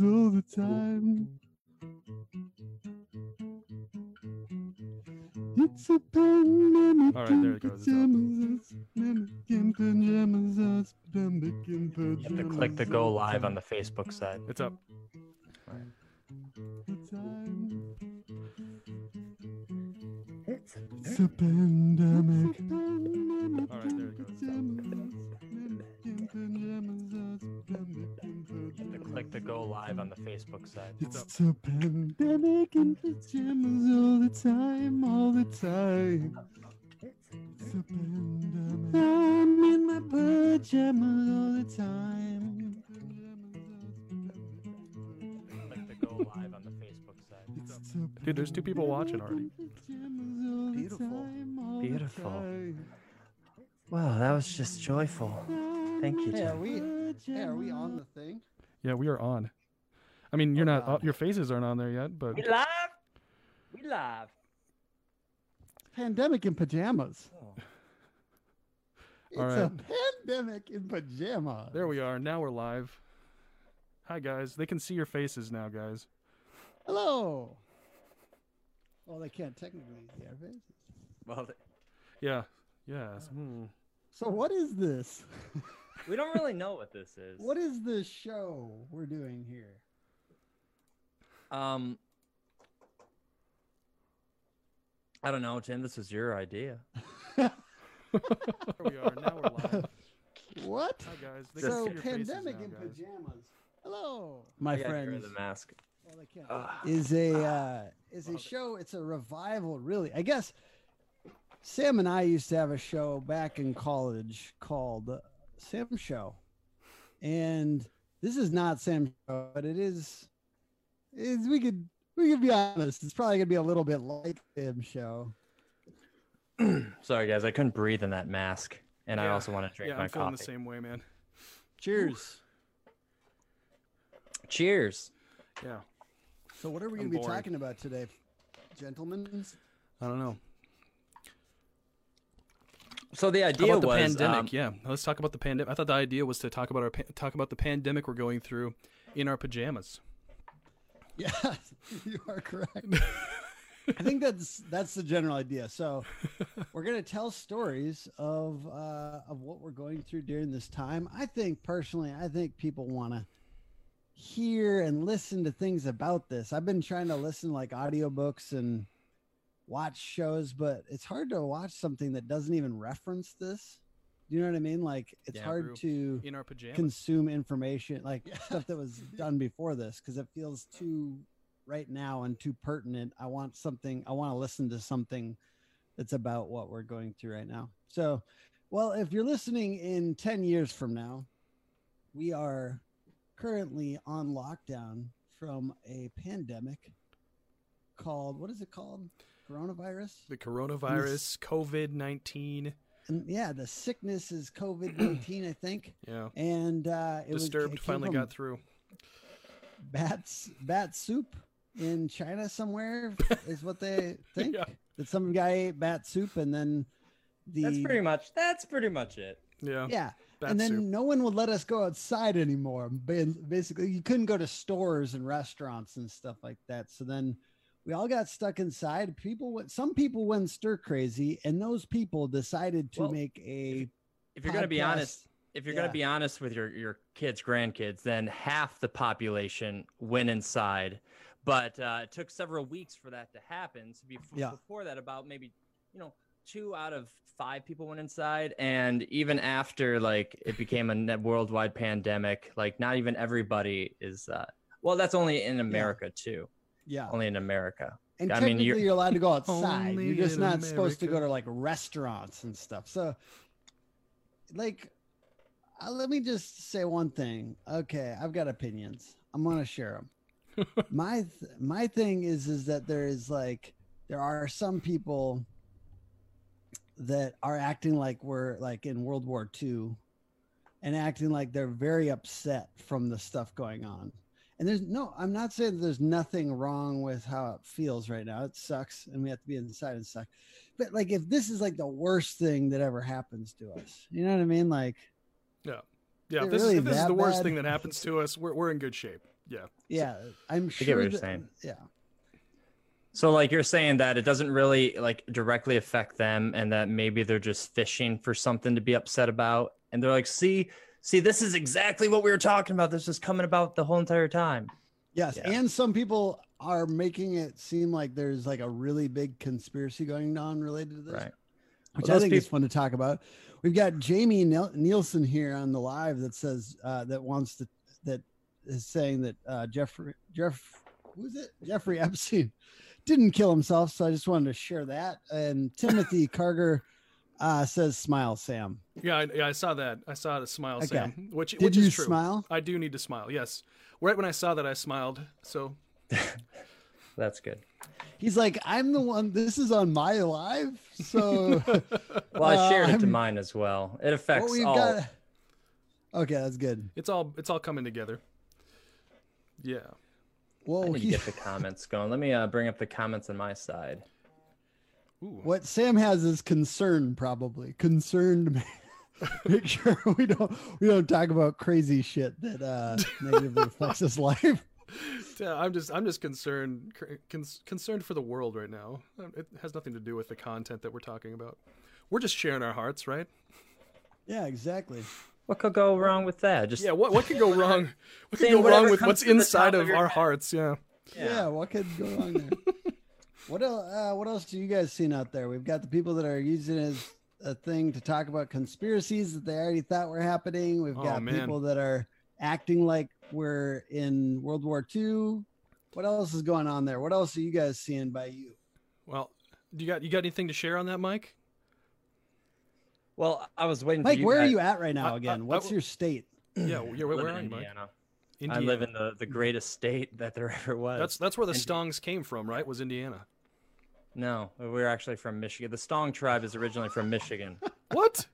all the time. It's a pandemic. All right, there it goes. Pajamas, pandemic in pajamas, pandemic in pajamas. You have to click the go live on the Facebook side. It's up. It's a pandemic. All right, there it goes. It's up. You have to click the go live on the Facebook side. It's a pandemic in pajamas all the time, all the time. It's a pandemic. I'm in my pajamas all the time. Click the go live on the Facebook side. Dude, there's two people watching already. Beautiful. Beautiful. Wow, that was just joyful. Thank you. Hey, are we? Hey, are we on the thing? Yeah, we are on. I mean, you're Oh, not. Uh, God. your faces aren't on there yet, but We live. We live. Pandemic in pajamas. Oh. It's All a pandemic in pajamas. there we are. Now we're live. Hi guys. They can see your faces now, guys. Hello. Well, they can't technically see our faces. Well, th- Yeah. Yes. Hmm. So what is this? we don't really know what this is. What is the show we're doing here? Um, I don't know, Tim. This is your idea. There we are. Now we're live. What? Hi guys. They So can see your faces pandemic now, in guys. pajamas. Hello, my I gotta friends. the mask. Well, they can't. Ugh. is a uh, is a show. It's a revival, really. I guess Sam and I used to have a show back in college called Sam Show, and this is not Sam Show, but it is. Is we could we could be honest. It's probably gonna be a little bit like Sam Show. Sorry, guys. I couldn't breathe in that mask, and I also want to drink Yeah, my I'm feeling coffee. the same way, man. Cheers. Cheers. Yeah. So what are we I'm gonna be boring. talking about today, gentlemen? I don't know. So the idea about the was pandemic? um, yeah, let's talk about the pandemic. I thought the idea was to talk about our pa- talk about the pandemic we're going through in our pajamas. Yeah, you are correct. I think that's that's the general idea. So we're gonna tell stories of uh, of what we're going through during this time. I think personally, I think people want to hear and listen to things about this. I've been trying to listen like audiobooks and watch shows, but it's hard to watch something that doesn't even reference this. You know what I mean? Like it's Yeah, hard to In our pajamas. consume information like stuff that was done before this because it feels too right now and too pertinent. I want something, I want to listen to something that's about what we're going through right now. So, well, if you're listening in 10 years from now, we are currently on lockdown from a pandemic called, what is it called? Coronavirus? the coronavirus, COVID nineteen. Yeah, the sickness is COVID 19, I think. Yeah. And uh, it was it finally got through. bats bat soup in China somewhere is what they think. Yeah. That some guy ate bat soup and then the That's pretty much. That's pretty much it. Yeah. yeah. Bat and then soup. no one would let us go outside anymore. Basically, you couldn't go to stores and restaurants and stuff like that. So then we all got stuck inside. People went. Some people went stir crazy, and those people decided to Well, make a. If you're gonna be honest, if you're Yeah. gonna be honest with your your kids, grandkids, then half the population went inside. But uh, it took several weeks for that to happen. So before, Yeah. before that, about maybe you know two out of five people went inside, and even after like it became a worldwide pandemic, like not even everybody is. Uh, well, that's only in America too. Yeah. Only in America. And I mean, technically, you're- you're, allowed to go outside. You're just in not supposed to go to like restaurants and stuff. So, like, uh, let me just say one thing. Okay, I've got opinions. I'm gonna share them. my th- my thing is is that there is like there are some people that are acting like we're like in World War II and acting like they're very upset from the stuff going on. And there's no, I'm not saying there's nothing wrong with how it feels right now. It sucks and we have to be inside and suck. But like if this is like the worst thing that ever happens to us, you know what I mean? Like Yeah. Yeah. If this, really is, if this is the worst bad? thing that happens to us, we're, we're in good shape. Yeah. Yeah, I'm get what you're that- saying. Yeah, So like you're saying that it doesn't really like directly affect them and that maybe they're just fishing for something to be upset about and they're like, "See, see this is exactly what we were talking about. This is coming about the whole entire time." yes, Yeah. and some people are making it seem like there's like a really big conspiracy going on related to this. Right. which Well, I think is fun to talk about. We've got Jamie Niel- Nielsen here on the live that says uh, that wants to that is saying that uh, Jeffrey Jeff who is it Jeffrey Epstein didn't kill himself. So I just wanted to share that. And Timothy Carger uh, says, "Smile, Sam." Yeah, I, yeah, I saw that. I saw the smile, Okay. Sam, which Did which you is true. smile? I do need to smile. Yes, right when I saw that, I smiled. So That's good. He's like, "I'm the one. This is on my live." So Well, I Uh, shared it to I'm- mine as well. It affects we've all. got. Okay, that's good. it's all it's all coming together. Yeah. I Whoa, need to get the comments going. Let me uh, bring up the comments on my side. Ooh. What Sam has is concern, probably concerned. ma- Make sure we don't we don't talk about crazy shit that uh negatively affects his life. Yeah, I'm just I'm just concerned con- concerned for the world right now. Um, It has nothing to do with the content that we're talking about. We're just sharing our hearts, right? Yeah, exactly. What could go wrong with that? Just Yeah. What what could go wrong? What could go wrong with what's inside of of our head. hearts? Yeah. Yeah, what could go wrong there? What else? Uh, what else do you guys seen out there? We've got the people that are using it as a thing to talk about conspiracies that they already thought were happening. We've Oh, got man. people that are acting like we're in World War II. What else is going on there? What else are you guys seeing by you? Well, do you got you got anything to share on that, Mike? well, I was waiting. Mike, for you where are you at right now I- I- again? I- What's your state? Yeah. yeah. Where, where are you, Mike? Indiana. I live in the, the greatest state that there ever was. That's that's where the Stongs came from, right? Was Indiana? no, we're actually from Michigan. The Stong tribe is originally from Michigan, What?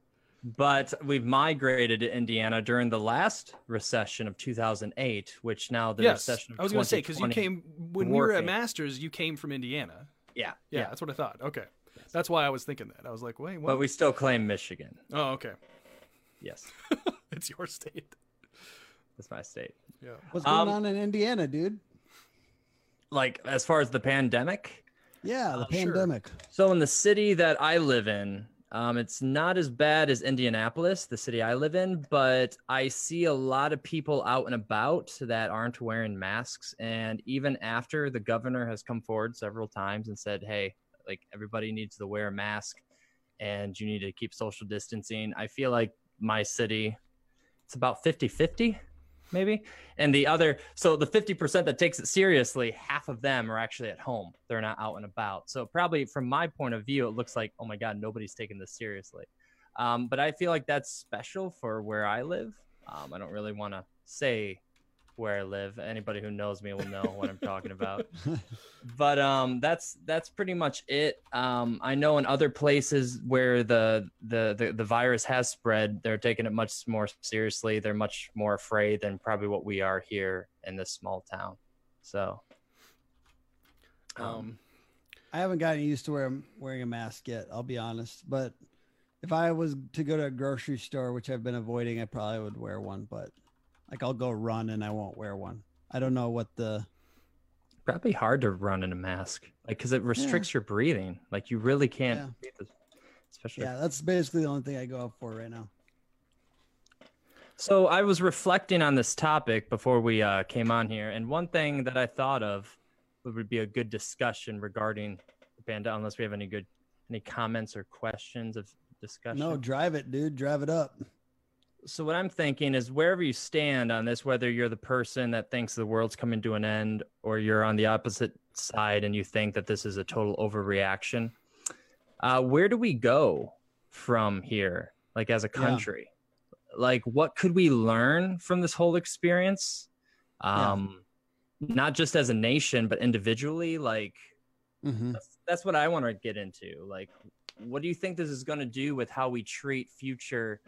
but we've migrated to Indiana during the last recession of 2008, which now the yes. recession of I was going to say because you came when we were at. Masters. You came from Indiana. Yeah, Yeah, yeah. that's what I thought. Okay, that's why I was thinking that. I was like, wait, what? But we still claim Michigan. oh, okay. Yes, it's your state. That's my state. Yeah. What's going Um, on in Indiana, dude? Like as far as the pandemic, Yeah, the uh, sure. pandemic. So in the city that I live in, um, it's not as bad as Indianapolis, the city I live in, but I see a lot of people out and about that aren't wearing masks. And even after the governor has come forward several times and said, "Hey, like everybody needs to wear a mask, and you need to keep social distancing," I feel like my city, it's about 50-50 maybe? And the other so the 50% that takes it seriously half of them are actually at home. They're not out and about. So probably from my point of view it looks like oh my god nobody's taking this seriously. Um, but i feel like that's special for where i live. Um, i don't really want to say where i live anybody who knows me will know what i'm talking about but um that's that's pretty much it um i know in other places where the, the the the virus has spread they're taking it much more seriously they're much more afraid than probably what we are here in this small town so um, Um, I haven't gotten used to wearing wearing a mask yet. I'll be honest, but if I was to go to a grocery store, which I've been avoiding, I probably would wear one. But like, I'll go run and I won't wear one. I don't know what the probably hard to run in a mask like because it restricts your breathing like you really can't Yeah. especially yeah. That's basically the only thing I go up for right now. So I was reflecting on this topic before we uh, came on here, and one thing that I thought of would be a good discussion regarding the pandemic. Unless we have any good any comments or questions of discussion. No, drive it, dude. Drive it up. So what I'm thinking is wherever you stand on this, whether you're the person that thinks the world's coming to an end, or you're on the opposite side and you think that this is a total overreaction, uh, where do we go from here? Like as a Yeah. country, like what could we learn from this whole experience? Yeah. Um, not just as a nation, but individually. Like Mhm. that's, that's what I want to get into. Like, what do you think this is going to do with how we treat future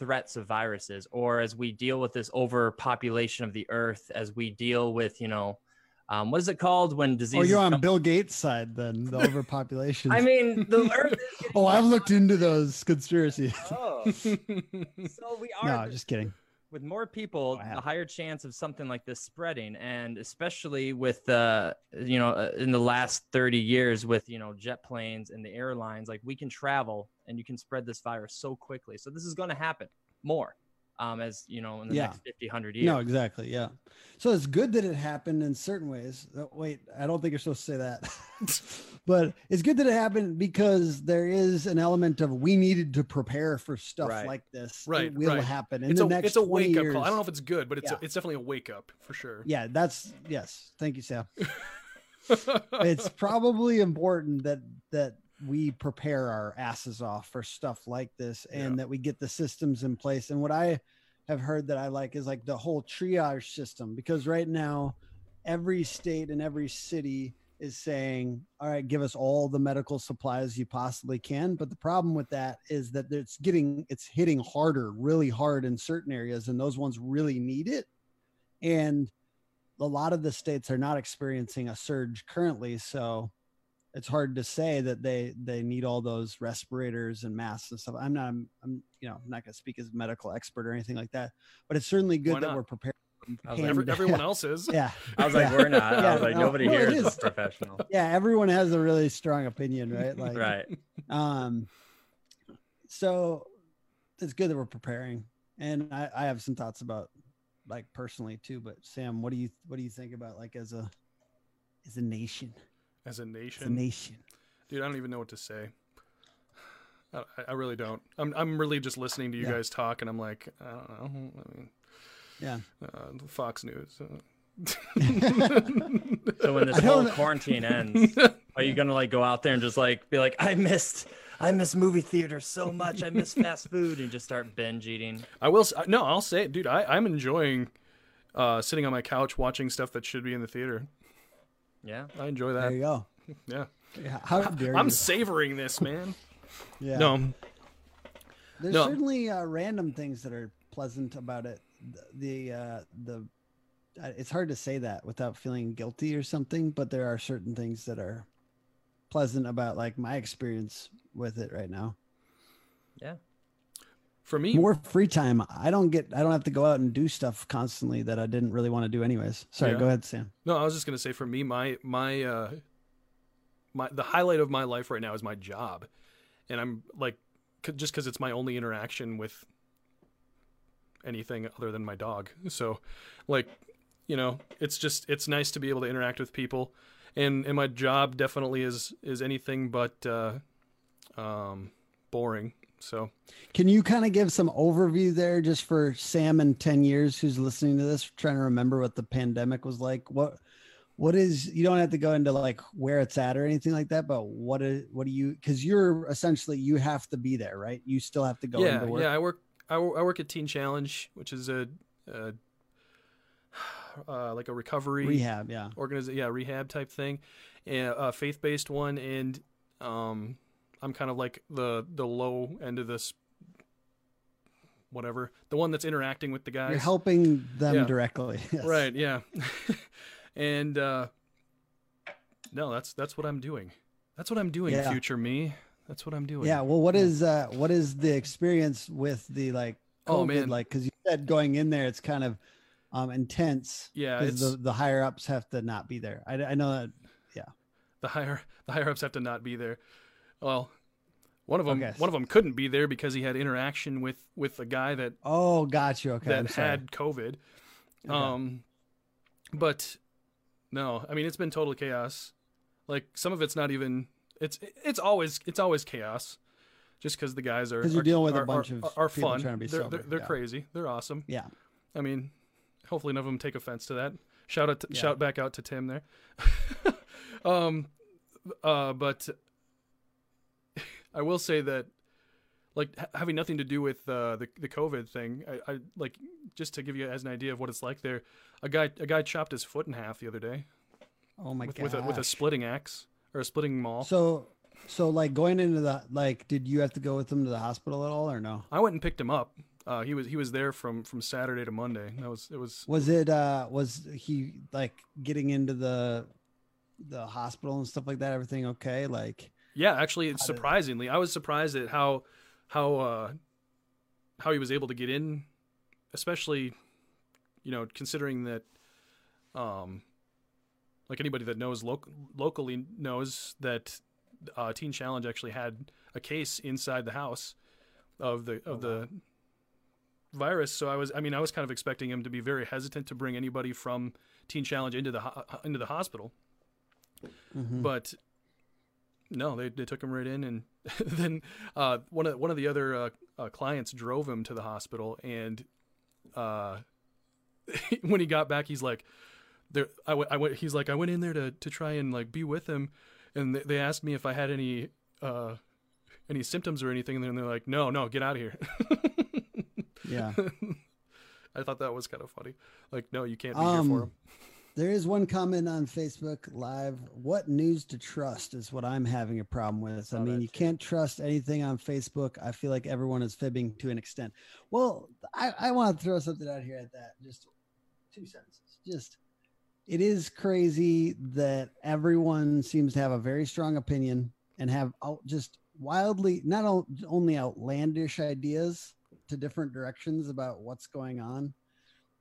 threats of viruses, or as we deal with this overpopulation of the earth, as we deal with, you know, um, what is it called when disease? Oh, you're on come- Bill Gates' side then, the overpopulation. I mean, the earth. Is oh, I've looked into those conspiracies. Oh, so we are. no, just kidding. With more people, Wow. the higher chance of something like this spreading, and especially with uh, you know, uh, in the last thirty years with you know jet planes and the airlines, like we can travel and you can spread this virus so quickly. So this is going to happen more, um, as you know, in the Yeah. next 50, 100 years. No, exactly. Yeah. So it's good that it happened in certain ways. Uh, Wait, I don't think you're supposed to say that. but it's good that it happened because there is an element of we needed to prepare for stuff Right. like this. Right, It will right. happen in it's the a next it's a wake up years. call. I don't know if it's good, but it's Yeah. a, it's definitely a wake up for sure. Yeah, that's yes. Thank you, Sam. it's probably important that that we prepare our asses off for stuff like this and Yeah. that we get the systems in place. And what i have heard that i like is like the whole triage system because right now every state and every city is saying all right give us all the medical supplies you possibly can. But the problem with that is that it's getting it's hitting harder really hard in certain areas and those ones really need it. And a lot of the states are not experiencing a surge currently so it's hard to say that they they need all those respirators and masks and stuff i'm not i'm, I'm you know I'm not going to speak as a medical expert or anything like that but it's certainly good that we're prepared I was like, Every, everyone else is. yeah I was like, Yeah. we're not. I Yeah, was like, no, nobody no, here it is is. professional. yeah everyone has a really strong opinion right like right. um so it's good that we're preparing and i i have some thoughts about like personally too but sam what do you what do you think about like as a as a nation As a as a nation, nation dude, I don't even know what to say. I, I really don't. I'm I'm really just listening to you Yeah. guys talk, and I'm like, I don't know. I mean, yeah uh, Fox News. uh, So when this whole don't- quarantine ends, are you gonna like go out there and just like be like, I missed, I miss movie theater so much, I miss fast food, and just start binge eating? I will. No, I'll say it, dude. I, I'm enjoying uh, sitting on my couch watching stuff that should be in the theater. Yeah. I enjoy that. there you go Yeah, yeah, how dare I'm you savoring this, man. yeah No, There's No. certainly uh, random things that are pleasant about it. The the, uh, the uh, it's hard to say that without feeling guilty or something, but there are certain things that are pleasant about like my experience with it right now. Yeah. For me, More free time. I don't get. I don't have to go out and do stuff constantly that I didn't really want to do anyways. Sorry, Yeah. go ahead, Sam. No, I was just gonna say for me, my my uh my the highlight of my life right now is my job, and I'm like, c- just because it's my only interaction with anything other than my dog. So, like, you know, it's just it's nice to be able to interact with people, and and my job definitely is is anything but uh, um, boring. So Can you kind of give some overview there, just for Sam in ten years who's listening to this, trying to remember what the pandemic was like? What what is you don't have to go into like where it's at or anything like that, but what is what do you because you're essentially you have to be there, right? You still have to go yeah, into work. yeah, I work I, I work at Teen Challenge, which is a, a uh, like a recovery Rehab, yeah. organization, yeah, rehab type thing, and a faith based one, and um, I'm kind of like the the low end of this, whatever, the one that's interacting with the guys. You're helping them Yeah. directly. Yes. Right, yeah, and uh, no, that's that's what I'm doing. That's what I'm doing, Yeah. future me. That's what I'm doing. Yeah. Well, what is uh what is the experience with the like Oh, COVID, man. like because you said going in there it's kind of um intense yeah, because the, the higher ups have to not be there. I, I know that yeah the higher the higher ups have to not be there. Well, one of them Okay. one of them couldn't be there because he had interaction with with a guy that Oh, got you. Okay. That had COVID. Okay. Um, but no, I mean it's been total chaos. Like some of it's not even. It's it's always it's always chaos, just because the guys are 'Cause you're are- dealing with a bunch are- of are fun. trying to be they're sober, they're, they're yeah. crazy. They're awesome. Yeah. I mean, hopefully none of them take offense to that. Shout out, to, Yeah. shout back out to Tim there. um, uh, but I will say that, like ha- having nothing to do with uh, the the COVID thing, I, I like just to give you as an idea of what it's like there. A guy a guy chopped his foot in half the other day Oh my with, god. with a with a splitting axe or a splitting maul. So, so like going into the like, did you have to go with him to the hospital at all or no? I went and picked him up. Uh, he was he was there from from Saturday to Monday. That was it was Was it uh was he like getting into the the hospital and stuff like that? Everything okay? Like, Yeah, actually, it's surprisingly, I was surprised at how how uh, how he was able to get in especially you know considering that um like anybody that knows loc- locally knows that uh, Teen Challenge actually had a case inside the house of the of the virus. So I was, I mean, I was kind of expecting him to be very hesitant to bring anybody from Teen Challenge into the ho- into the hospital, Mhm. but no, they they took him right in, and then uh, one of one of the other uh, uh, clients drove him to the hospital, and uh, when he got back, he's like, there, I went, he's like, I went in there to to try and like be with him, and they, they asked me if I had any uh any symptoms or anything, and then they're like, no, no, get out of here. yeah. I thought that was kind of funny. Like, no, you can't be here Um, for him. There is one comment on Facebook Live. What news to trust is what I'm having a problem with. I Saw mean, you too. can't trust anything on Facebook. I feel like everyone is fibbing to an extent. Well, I, I want to throw something out here at that. Just two sentences. Just, it is crazy that everyone seems to have a very strong opinion and have out, just wildly, not only outlandish ideas to different directions about what's going on,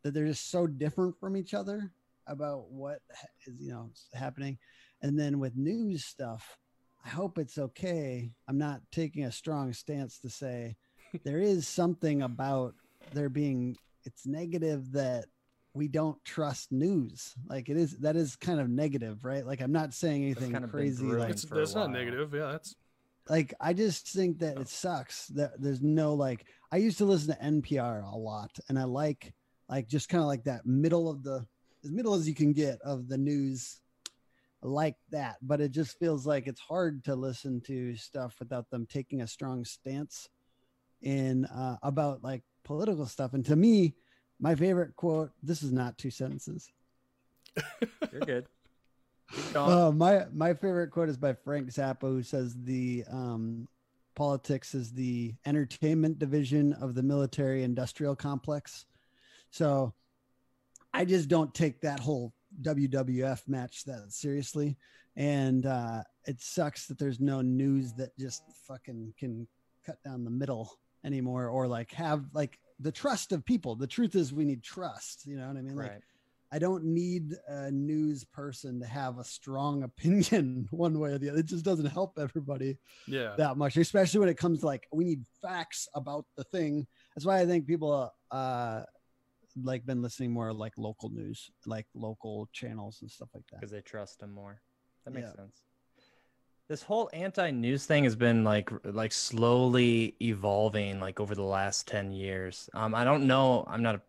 that they're just so different from each other about what is you know happening. And then with news stuff i hope it's okay. I'm not taking a strong stance to say there is something about there being it's negative that we don't trust news. Like it is that is kind of negative right? Like i'm not saying anything kind of crazy like It's that's not negative. Yeah, that's like I just think that it sucks that there's no like I used to listen to NPR a lot and I like like just kind of like that middle of the as middle as you can get of the news like that but it just feels like it's hard to listen to stuff without them taking a strong stance in uh, about like political stuff and to me my favorite quote this is not two sentences You're good. Uh, my my favorite quote is by Frank Zappa, who says the um, politics is the entertainment division of the military industrial complex. So I just don't take that whole WWF match that seriously, and uh, it sucks that there's no news that just fucking can cut down the middle anymore, or like have like the trust of people. The truth is, we need trust. You know what I mean? Like right. I don't need a news person to have a strong opinion one way or the other. It just doesn't help everybody yeah. that much, especially when it comes to like we need facts about the thing. That's why I think people uh like been listening more like local news, like local channels and stuff like that. because they trust them more. That makes Yeah. sense. This whole anti-news thing has been like like slowly evolving like over the last 10 years. Um I don't know, I'm not a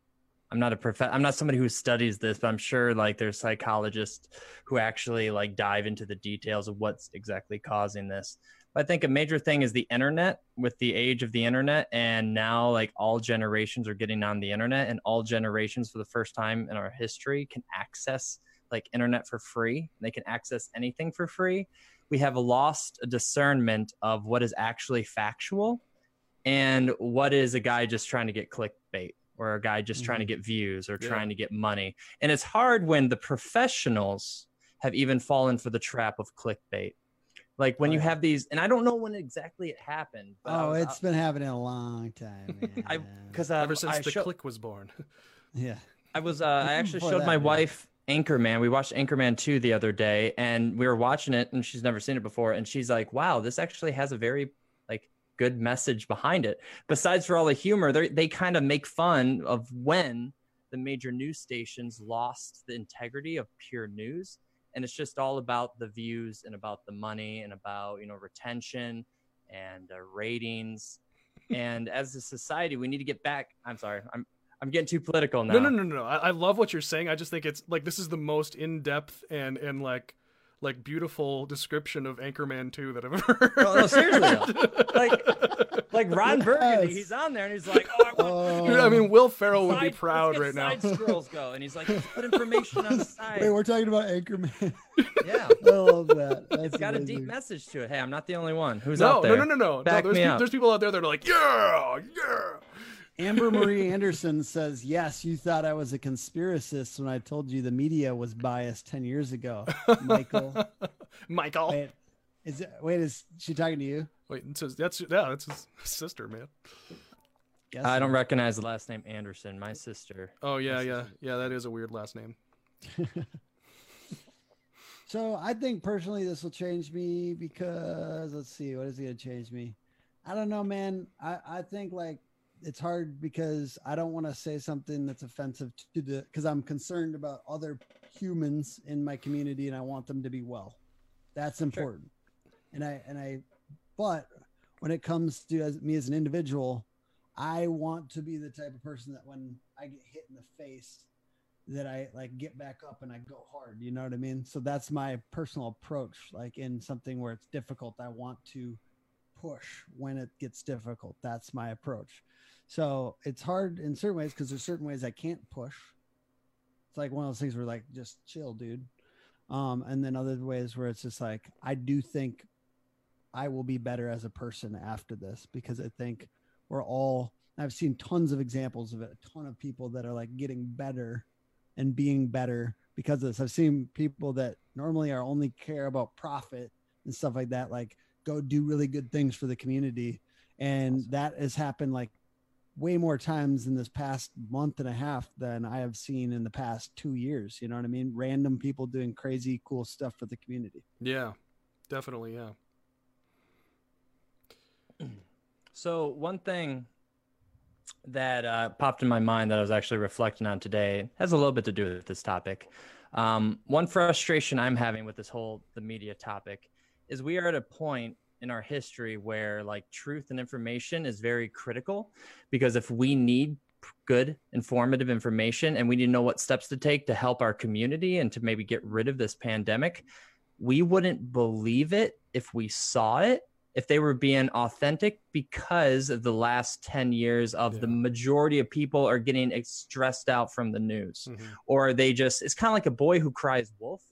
I'm not a prof I'm not somebody who studies this, but I'm sure like there's psychologists who actually like dive into the details of what's exactly causing this. But I think a major thing is the internet with the age of the internet and now like all generations are getting on the internet and all generations for the first time in our history can access like internet for free. They can access anything for free. We have lost a discernment of what is actually factual and what is a guy just trying to get clickbait or a guy just trying to mm-hmm. get views or Yeah. trying to get money. And it's hard when the professionals have even fallen for the trap of clickbait. Like when Oh, you yeah. have these, and I don't know when exactly it happened. But Oh, was- it's been happening a long time. I man. because uh, Ever since I the show- click was born. yeah. I was uh, I actually showed that, my yeah. wife Anchorman. We watched Anchorman 2 the other day and we were watching it and she's never seen it before and she's like, "Wow, this actually has a very like good message behind it." Besides for all the humor, they they kind of make fun of when the major news stations lost the integrity of pure news and it's just all about the views and about the money and about, you know, retention and uh, ratings. and as a society, we need to get back. I'm sorry. I'm I'm getting too political now. No, no, no, no. no. I, I love what you're saying. I just think it's like this is the most in depth and and like like beautiful description of Anchorman 2 that I've ever oh, heard. No, no, seriously, though. Like- like Ron Burgundy, Yes. he's on there and he's like, "Oh, I want." Oh. Dude, I mean, Will Ferrell would be proud right now. Side scrolls go, and he's like, "Let's put information on the side." Wait, we're talking about Anchorman. yeah, I love that. That's it's got a deep message to it. Hey, I'm not the only one who's No, out no, there. no, no, no, no. Back There's, me pe- up. there's people out there that are like, yeah, yeah. Amber Marie Anderson says, "Yes, you thought I was a conspiracist when I told you the media was biased ten years ago." Michael, Michael. Wait, wait, is it, wait, is she talking to you? Wait, so that's yeah, that's his sister, man. Guess I don't recognize the last name Anderson. My sister. Oh yeah, This yeah, isn't- yeah. That is a weird last name. So I think personally this will change me because let's see, what is it gonna change me? I don't know, man. I, I think like it's hard because I don't want to say something that's offensive to the because I'm concerned about other humans in my community and I want them to be well. That's important. And I and I but when it comes to as, me as an individual, I want to be the type of person that when I get hit in the face that I like get back up and I go hard. You know what I mean? So that's my personal approach. Like in something where it's difficult, I want to push when it gets difficult. That's my approach. So it's hard in certain ways because there's certain ways I can't push. It's like one of those things where like just chill, dude. Um, and then other ways where it's just like I do think I will be better as a person after this because I think we're all I've seen tons of examples of it, a ton of people that are like getting better and being better because of this. I've seen people that normally are only care about profit and stuff like that, like go do really good things for the community. And that has happened like way more times in this past month and a half than I have seen in the past two years. You know what I mean? Random people doing crazy cool stuff for the community. Yeah, definitely. Yeah. So one thing that uh, popped in my mind that I was actually reflecting on today has a little bit to do with this topic. Um, one frustration I'm having with this whole the media topic is we are at a point in our history where like truth and information is very critical because if we need good informative information and we need to know what steps to take to help our community and to maybe get rid of this pandemic we wouldn't believe it if we saw it if they were being authentic because of the last 10 years of the majority of people are getting stressed out from the news Mhm. or they just it's kind of like a boy who cries wolf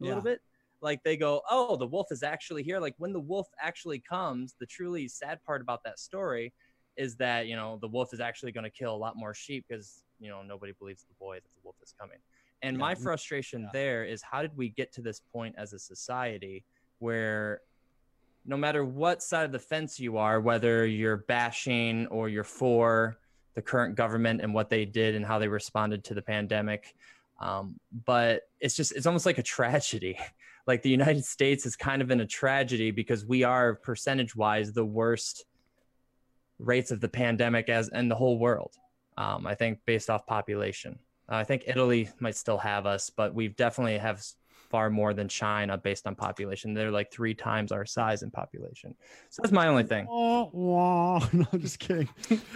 a Yeah. little bit like they go oh the wolf is actually here like when the wolf actually comes the truly sad part about that story is that you know the wolf is actually going to kill a lot more sheep because you know nobody believes the boy that the wolf is coming and Yeah. my frustration Yeah. there is how did we get to this point as a society where no matter what side of the fence you are whether you're bashing or you're for the current government and what they did and how they responded to the pandemic um, but it's just it's almost like a tragedy like the united states is kind of in a tragedy because we are percentage wise the worst rates of the pandemic as in the whole world um, i think based off population. I think italy might still have us but we definitely have far more than china based on population they're like three times our size in population so that's my only thing Oh, wah. No, I'm just kidding.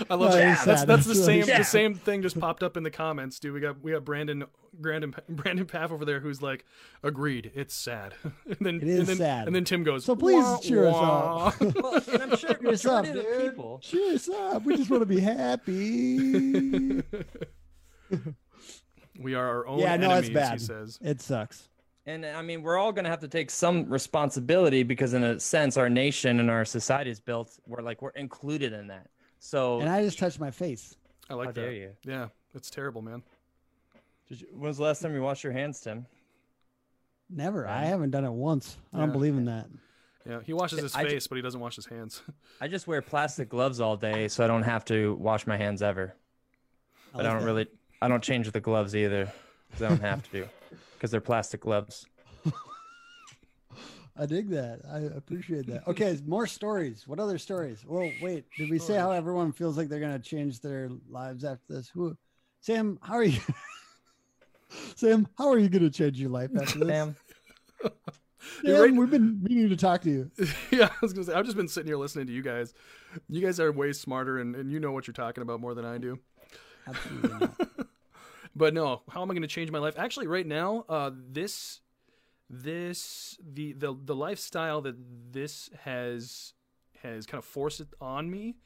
I love No, that. it is That's that's the same really sad. the same thing just popped up in the comments, dude. We got we got Brandon Brandon Brandon Paff over there who's like, agreed, it's sad. and then It is and then, sad. And then Tim goes, So please "Wah, cheer us wah." up. well, and i'm sure Cheer us up, majority of the dude. people Cheer us up. We just want to be happy. we are our own Yeah, no, it's enemies, he says. It sucks. And I mean, we're all going to have to take some responsibility because, in a sense, our nation and our society is built. We're like we're included in that. So, And I just touched my face. I like how that. dare you? Yeah, it's terrible, man. Did you? When was the last time you washed your hands, Tim? Never. I haven't done it once. I don't Yeah. believe in that. Yeah, he washes his I ju- face, but he doesn't wash his hands. I just wear plastic gloves all day, so I don't have to wash my hands ever. But I, like don't that. really. I don't change the gloves either, because I don't have to, because they're plastic gloves. I dig that. I appreciate that. Okay, more stories. What other stories? Well, wait. Did we say how everyone feels like they're gonna change their lives after this? Who? Sam, how are you? Sam, how are you gonna change your life after this? Sam, You're right- we've been meaning to talk to you. yeah, I was gonna say I've just been sitting here listening to you guys. You guys are way smarter and, and you know what you're talking about more than I do. Absolutely not. But no, how am I going to change my life? Actually, right now, uh, this, this, the, the, the lifestyle that this has, has kind of forced it on me,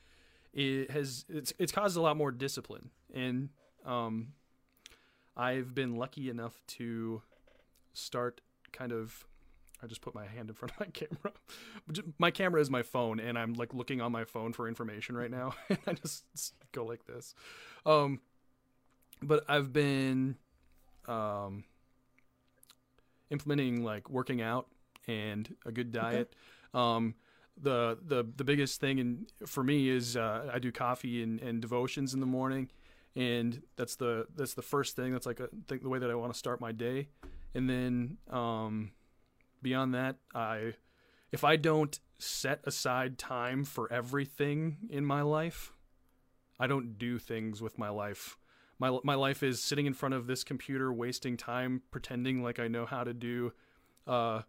it has, it's, it's caused a lot more discipline. And, um, I've been lucky enough to start kind of, I just put my hand in front of my camera. My camera is my phone, and I'm like looking on my phone for information right now. and I just go like this. Um, but I've been um, implementing like working out and a good diet. Um, the the the biggest thing and for me is uh, I do coffee and, and devotions in the morning, and that's the that's the first thing. That's like a think the way that I want to start my day, and then um, beyond that, I if I don't set aside time for everything in my life, I don't do things with my life. My my life is sitting in front of this computer, wasting time pretending like I know how to do uh,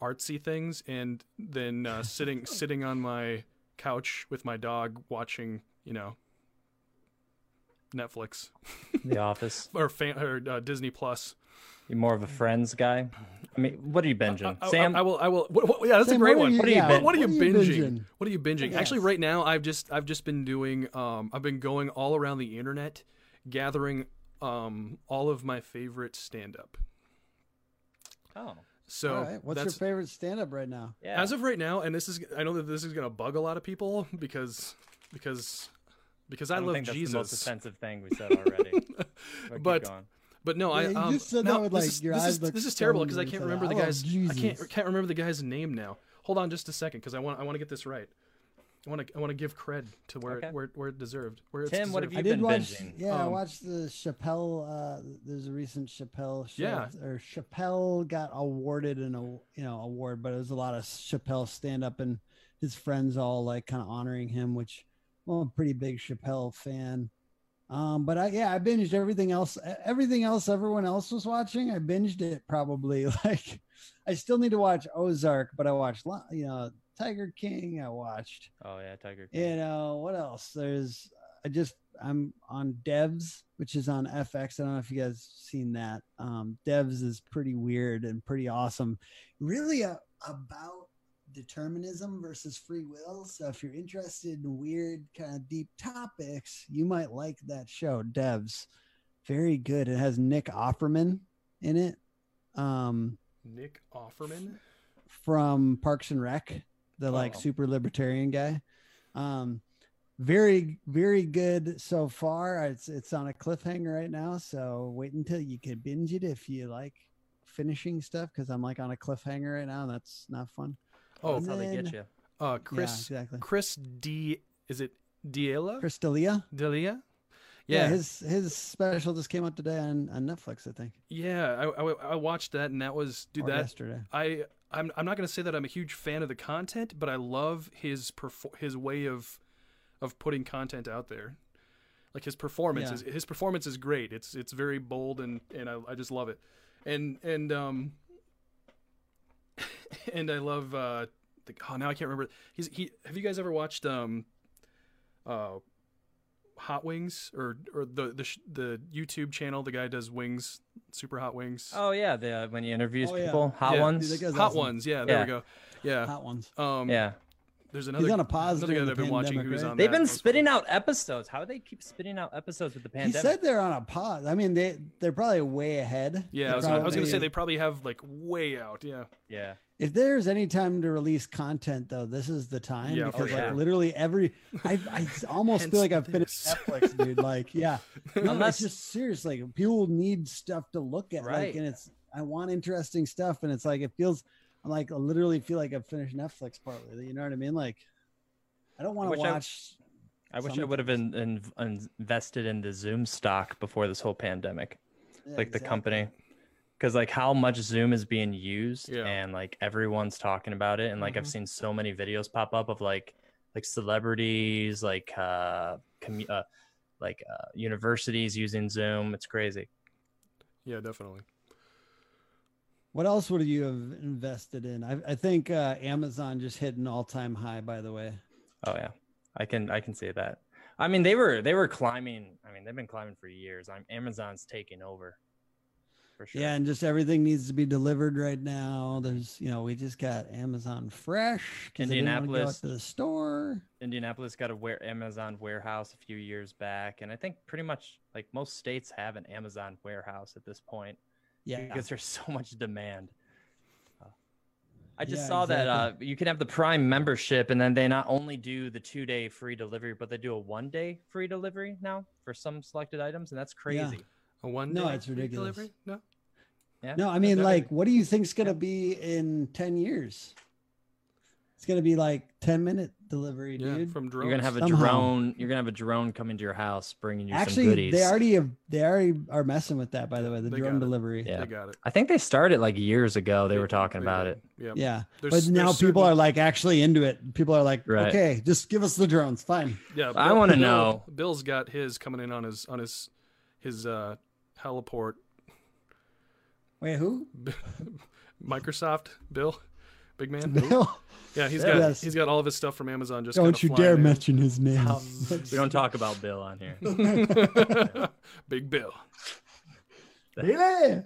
artsy things, and then uh, sitting sitting on my couch with my dog watching, you know, Netflix The Office. or, fan, or uh, Disney Plus. You're more of a Friends guy. I mean, what are you binging, I, I- Sam? I, will. I will. What, what, yeah, that's Sam, a great what are one. you- What are you yeah, bin- what are you binging? binging? What are you binging? Actually, Yes. right now, I've just I've just been doing. Um, I've been going all around the internet, gathering um all of my favorite stand up. oh, So All right. What's your favorite stand-up right now? yeah. as of right now, and this is I know that this is gonna bug a lot of people because because because I, I love think that's the most offensive thing we said already. But, But- But no, Yeah, I you um, just said no, that with, this like, is, your this eyes is, this is terrible because I can't remember that. the guy's love I can't can't remember the guy's name now. Hold on just a second because I want I want to get this right. I want to I want to give cred to where Okay. it, where where it deserved. Where it's Tim, what have you I did been watch. binging? Yeah, I Um, watched the Chappelle. Uh, there's a recent Chappelle show. Yeah. Or Chappelle got awarded an you know award, but it was a lot of Chappelle stand up and his friends all like kind of honoring him, which well, I'm a pretty big Chappelle fan. Um, but I yeah, I binged everything else. Everything else everyone else was watching, I binged it probably like. I still need to watch Ozark, but I watched Li- you know Tiger King. I watched. Oh yeah, Tiger. King. You know what else? There's I just I'm on Devs, which is on FX. I don't know if you guys seen that. Um, Devs is pretty weird and pretty awesome. Really a, about determinism versus free will. So if you're interested in weird kind of deep topics, you might like that show. Devs, very good. It has Nick Offerman in it. Um, Nick Offerman. from Parks and Rec, the like Oh. super libertarian guy. Um, very very good so far. It's it's on a cliffhanger right now, so wait until you can binge it if you like finishing stuff because I'm like on a cliffhanger right now. And that's not fun. Oh, that's how they get you. uh, Chris yeah, exactly. Chris D. Is it Diela? Chris D'Elia. Delia? Yeah. Yeah, his his special just came out today on, on Netflix, I think. yeah. I, I, I watched that, and that was dude. or That yesterday. I I'm I'm not gonna say that I'm a huge fan of the content, but I love his perfor- his way of of putting content out there. Like his performance Yeah. is his performance is great. It's it's very bold and and I, I just love it. And and um and I love uh the, oh now I can't remember. He's he have you guys ever watched um uh Hot Wings or or the the the YouTube channel the guy does wings super hot wings Oh yeah, the when he interviews Oh, yeah. people, hot Yeah. ones. Dude, hot awesome. ones yeah there Yeah. we go yeah Hot ones. um yeah, there's another He's on a pause another guy during that I've been watching pandemic, who's right? on they've that been spitting out episodes. How do they keep spitting out episodes with the pandemic? He pandemic? said they're on a pause. I mean, they they're probably way ahead. yeah I was, gonna, I was gonna say they probably have like way out yeah yeah, if there's any time to release content though this is the time Yeah, because like sure. literally every i, I almost feel like i've finished netflix dude like yeah. No, Unless- just serious like people need stuff to look at Right. like and it's i want interesting stuff and it's like it feels i'm like I literally feel like i've finished netflix partly you know what i mean? Like i don't want to I- watch I wish I would have in, in, invested in the Zoom stock before this whole pandemic, Yeah, like the company, because like how much Zoom is being used, Yeah. and like everyone's talking about it, and like I've Mhm. seen so many videos pop up of like like celebrities, like uh, commu- uh like uh, universities using Zoom. It's crazy. yeah definitely what else would you have invested in i, I think uh, amazon just hit an all-time high by the way Oh yeah, I can I can say that. I mean, they were they were climbing. I mean, they've been climbing for years. I'm Amazon's taking over. For sure. Yeah, and just everything needs to be delivered right now. There's, you know, we just got Amazon Fresh. they didn't wanna go Indianapolis. to the store. Indianapolis got a ware- Amazon warehouse a few years back, and I think pretty much like most states have an Amazon warehouse at this point Yeah, because there's so much demand. Uh, I just Yeah, saw that uh, you can have the Prime membership, and then they not only do the two day free delivery, but they do a one day free delivery now for some selected items, and that's crazy. A one No, day it's ridiculous. delivery no Yeah. no, I mean, Okay. like, what do you think's gonna be in ten years? It's gonna be like ten minute delivery, Yeah, dude. from drones. You're gonna have a Somehow. drone. You're gonna have a drone coming to your house, bringing you some Actually, goodies. they already have. They already are messing with that. By the way, the They drone got it. delivery. Yeah. They got it. I think they started like years ago. They They- were talking they about it. Yeah. Yeah, There's- but now there's people certain- are like actually into it. People are like, Right. okay, just give us the drones, fine. Yeah. I wanna know. Bill's got his coming in on his on his his uh heliport. Wait, who? Microsoft. Bill. Big man. Bill? Yeah, he's Yeah. got Yes. he's got all of his stuff from Amazon. Just Don't you dare in. mention his um, name. We don't talk about Bill on here. Big Bill. Baby!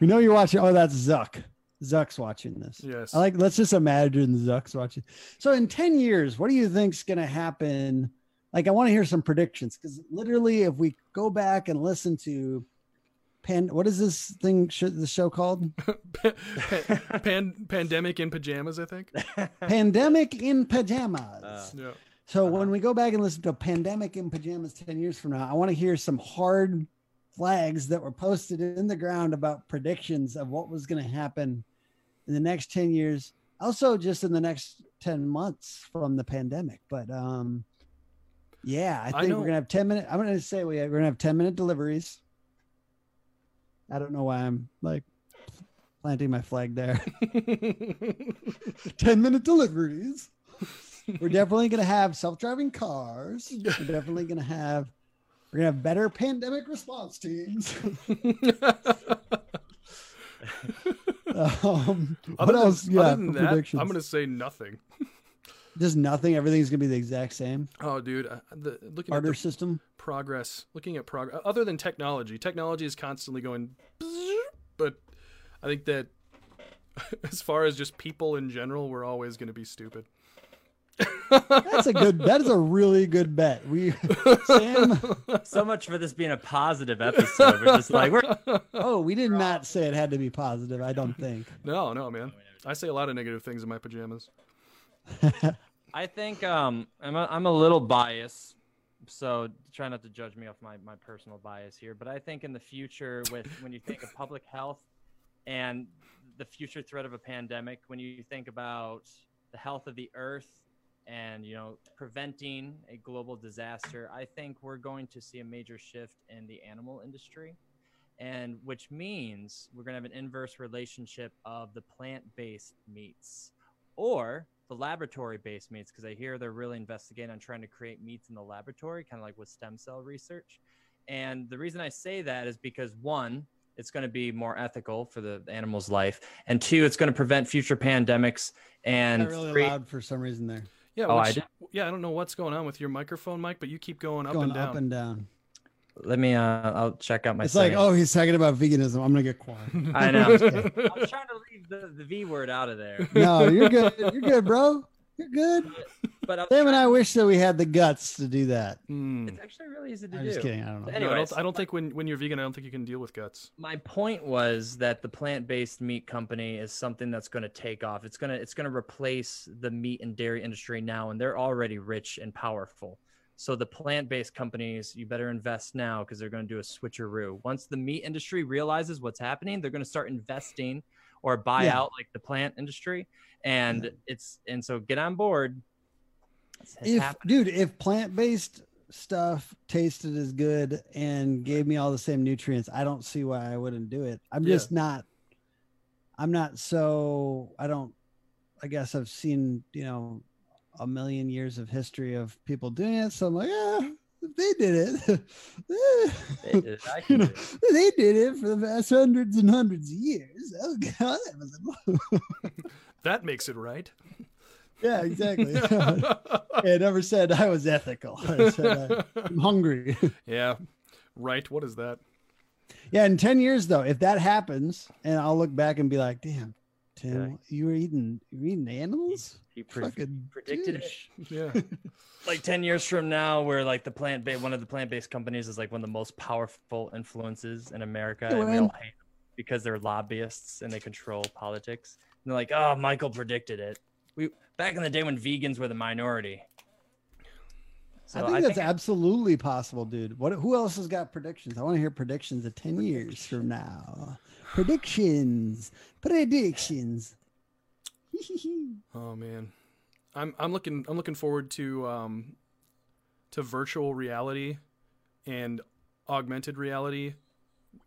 we know you're watching. Oh, that's Zuck. Zuck's watching this. Yes. I like. Let's just imagine Zuck's watching. So in ten years, what do you think's going to happen? Like, I want to hear some predictions because literally, if we go back and listen to Pan, what is this thing? Sh- the show called Pan- pandemic in pajamas, I think. Pandemic in Pajamas. Uh, Yeah. So when we go back and listen to Pandemic in Pajamas 10 years from now, I want to hear some hard flags that were posted in the ground about predictions of what was going to happen in the next 10 years. Also, just in the next 10 months from the pandemic. But um, yeah, I I think know- we're going to have 10 minute. I'm going to say we, we're going to have 10 minute deliveries. I don't know why I'm like planting my flag there. 10 minute deliveries. We're definitely going to have self driving cars. We're definitely going to have. We're gonna have better pandemic response teams. um, what than, else? Yeah, other than that. I'm gonna say nothing. Just nothing. Everything's gonna be the exact same. Oh, dude, uh, the, looking Barter at the system. progress, looking at progress, other than technology, technology is constantly going, but I think that as far as just people in general, we're always going to be stupid. That's a good. That is a really good bet. We Sam. so much for this being a positive episode. We're just like we're Oh, we did not say it had to be positive. I don't think. No, no, man. I say a lot of negative things in my pajamas. I think um, I'm a, I'm a little biased, so try not to judge me off my, my personal bias here. But I think in the future, with when you think of public health and the future threat of a pandemic, when you think about the health of the earth and you know preventing a global disaster, I think we're going to see a major shift in the animal industry. And which means we're going to have an inverse relationship of the plant based meats or the laboratory based meats because I hear they're really investigating on trying to create meats in the laboratory, kind of like with stem cell research. And the reason I say that is because one, it's going to be more ethical for the animal's life, and two, it's going to prevent future pandemics. And Got really three- loud for some reason there. Yeah, Oh, I which- did- yeah. I don't know what's going on with your microphone, Mike, but you keep going up Going and down. up and down. Let me, uh, I'll check out my. It's like, oh, he's talking about veganism. I'm gonna get quiet. I know. Okay. I was trying to leave the, the V word out of there, No, you're good. You're good, bro. You're good. but I was Sam and I wish that we had the guts to do that. Hmm. it's actually really easy to I'm do. just kidding. I don't know. No, I don't, I don't think when, when you're vegan, I don't think you can deal with guts. my point was that the plant-based meat company is something that's going to take off. It's going to it's going to replace the meat and dairy industry now and they're already rich and powerful. So the plant-based companies, you better invest now because they're going to do a switcheroo. Once the meat industry realizes what's happening, they're going to start investing or buy Yeah. out like the plant industry and it's and so get on board. It's, it's If happening. dude, if plant based stuff tasted as good and gave me all the same nutrients, I don't see why I wouldn't do it. I'm Yeah. just not. I'm not so. I don't. I guess I've seen you know a million years of history of people doing it, so I'm like, yeah, they did it. They did it, I you know, they did it for the past hundreds and hundreds of years. Oh God, that was a- That makes it right. yeah, exactly. I never said I was ethical. I said I'm hungry. yeah, right. What is that? yeah, in 10 years though, if that happens, and I'll look back and be like, damn, Tim, Yeah. you were eating you were eating animals? He pre- Fucking predicted it. Yeah. like 10 years from now where like the plant based one of the plant-based companies is like one of the most powerful influences in america Yeah, and we all hate them because they're lobbyists and they control politics and they're like oh michael predicted it we back in the day when vegans were the minority so I think that's absolutely possible, dude. What who else has got predictions? I want to hear predictions of 10 years from now. Predictions. Predictions. Oh man, I'm I'm looking I'm looking forward to um to virtual reality and augmented reality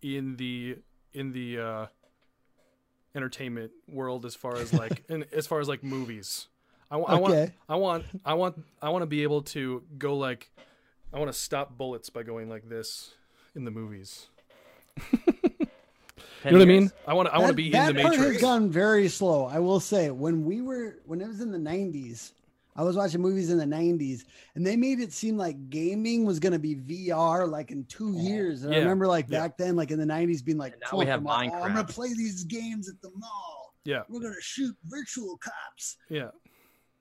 in the in the uh entertainment world as far as like in, as far as like movies. I, wa- I want. I want I want I want to be able to go like I want to stop bullets by going like this in the movies. You know what I mean? I want to I want to That- be in that the part has gone very slow. I will say, when we were when it was in the '90s, I was watching movies in the '90s, and they made it seem like gaming was going to be VR like in two years. And I remember like Yeah. back then, like in the '90s, being like, And now we have I'm like, oh, I'm gonna play these games at the mall. Yeah, We're gonna shoot virtual cops." yeah.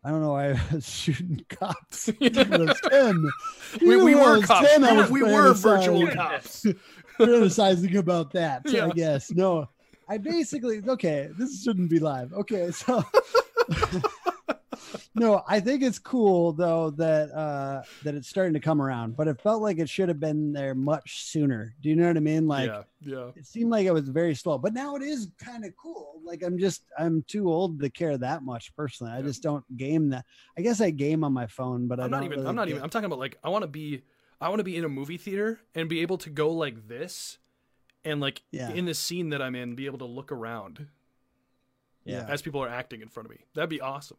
I don't know why I was shooting cops. when I was 10. We, we were cops. 10, We- was we were virtual cops. fantasizing about that. Yeah. I guess no. I basically okay. This shouldn't be live. Okay, so no, I think it's cool though that uh that it's starting to come around, but it felt like it should have been there much sooner. Do you know what I mean? Like yeah, yeah. it seemed like it was very slow, but now it is kind of cool. Like I'm just I'm too old to care that much personally. I Yeah. just don't game that. I guess I game on my phone, but I I'm don't not even. really I'm not even. I'm talking about like I want to be. I want to be in a movie theater and be able to go like this, and like Yeah. in the scene that I'm in, be able to look around Yeah. as people are acting in front of me. That'd be awesome.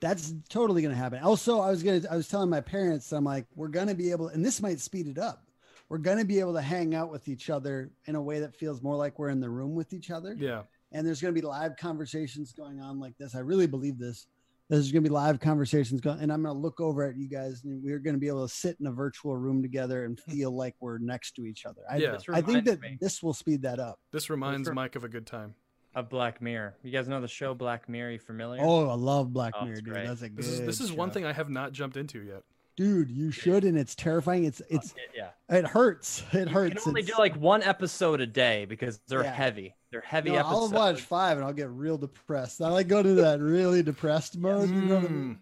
That's totally gonna happen. Also, I was gonna I was telling my parents, I'm like, we're gonna be able, and this might speed it up. We're gonna be able to hang out with each other in a way that feels more like we're in the room with each other. Yeah, And there's gonna be live conversations going on like this. I really believe this. There's gonna be live conversations going, and I'm gonna look over at you guys, and we're gonna be able to sit in a virtual room together and hmm. feel like we're next to each other. I, Yeah. I think that me this will speed that up. this reminds for- Mike of a good time. of Black Mirror. You guys know the show Black Mirror? You familiar? Oh, I love Black Oh, Mirror, it's dude. great. That's a good. This is this is one thing I have not jumped into yet. Dude. You should, and it's terrifying. It's it's yeah. it hurts. It You hurts. can only do like one episode a day because they're Yeah. heavy. They're heavy No, I'll watch five and I'll get real depressed. I like go to that really depressed mode. You know what I mean? Mm.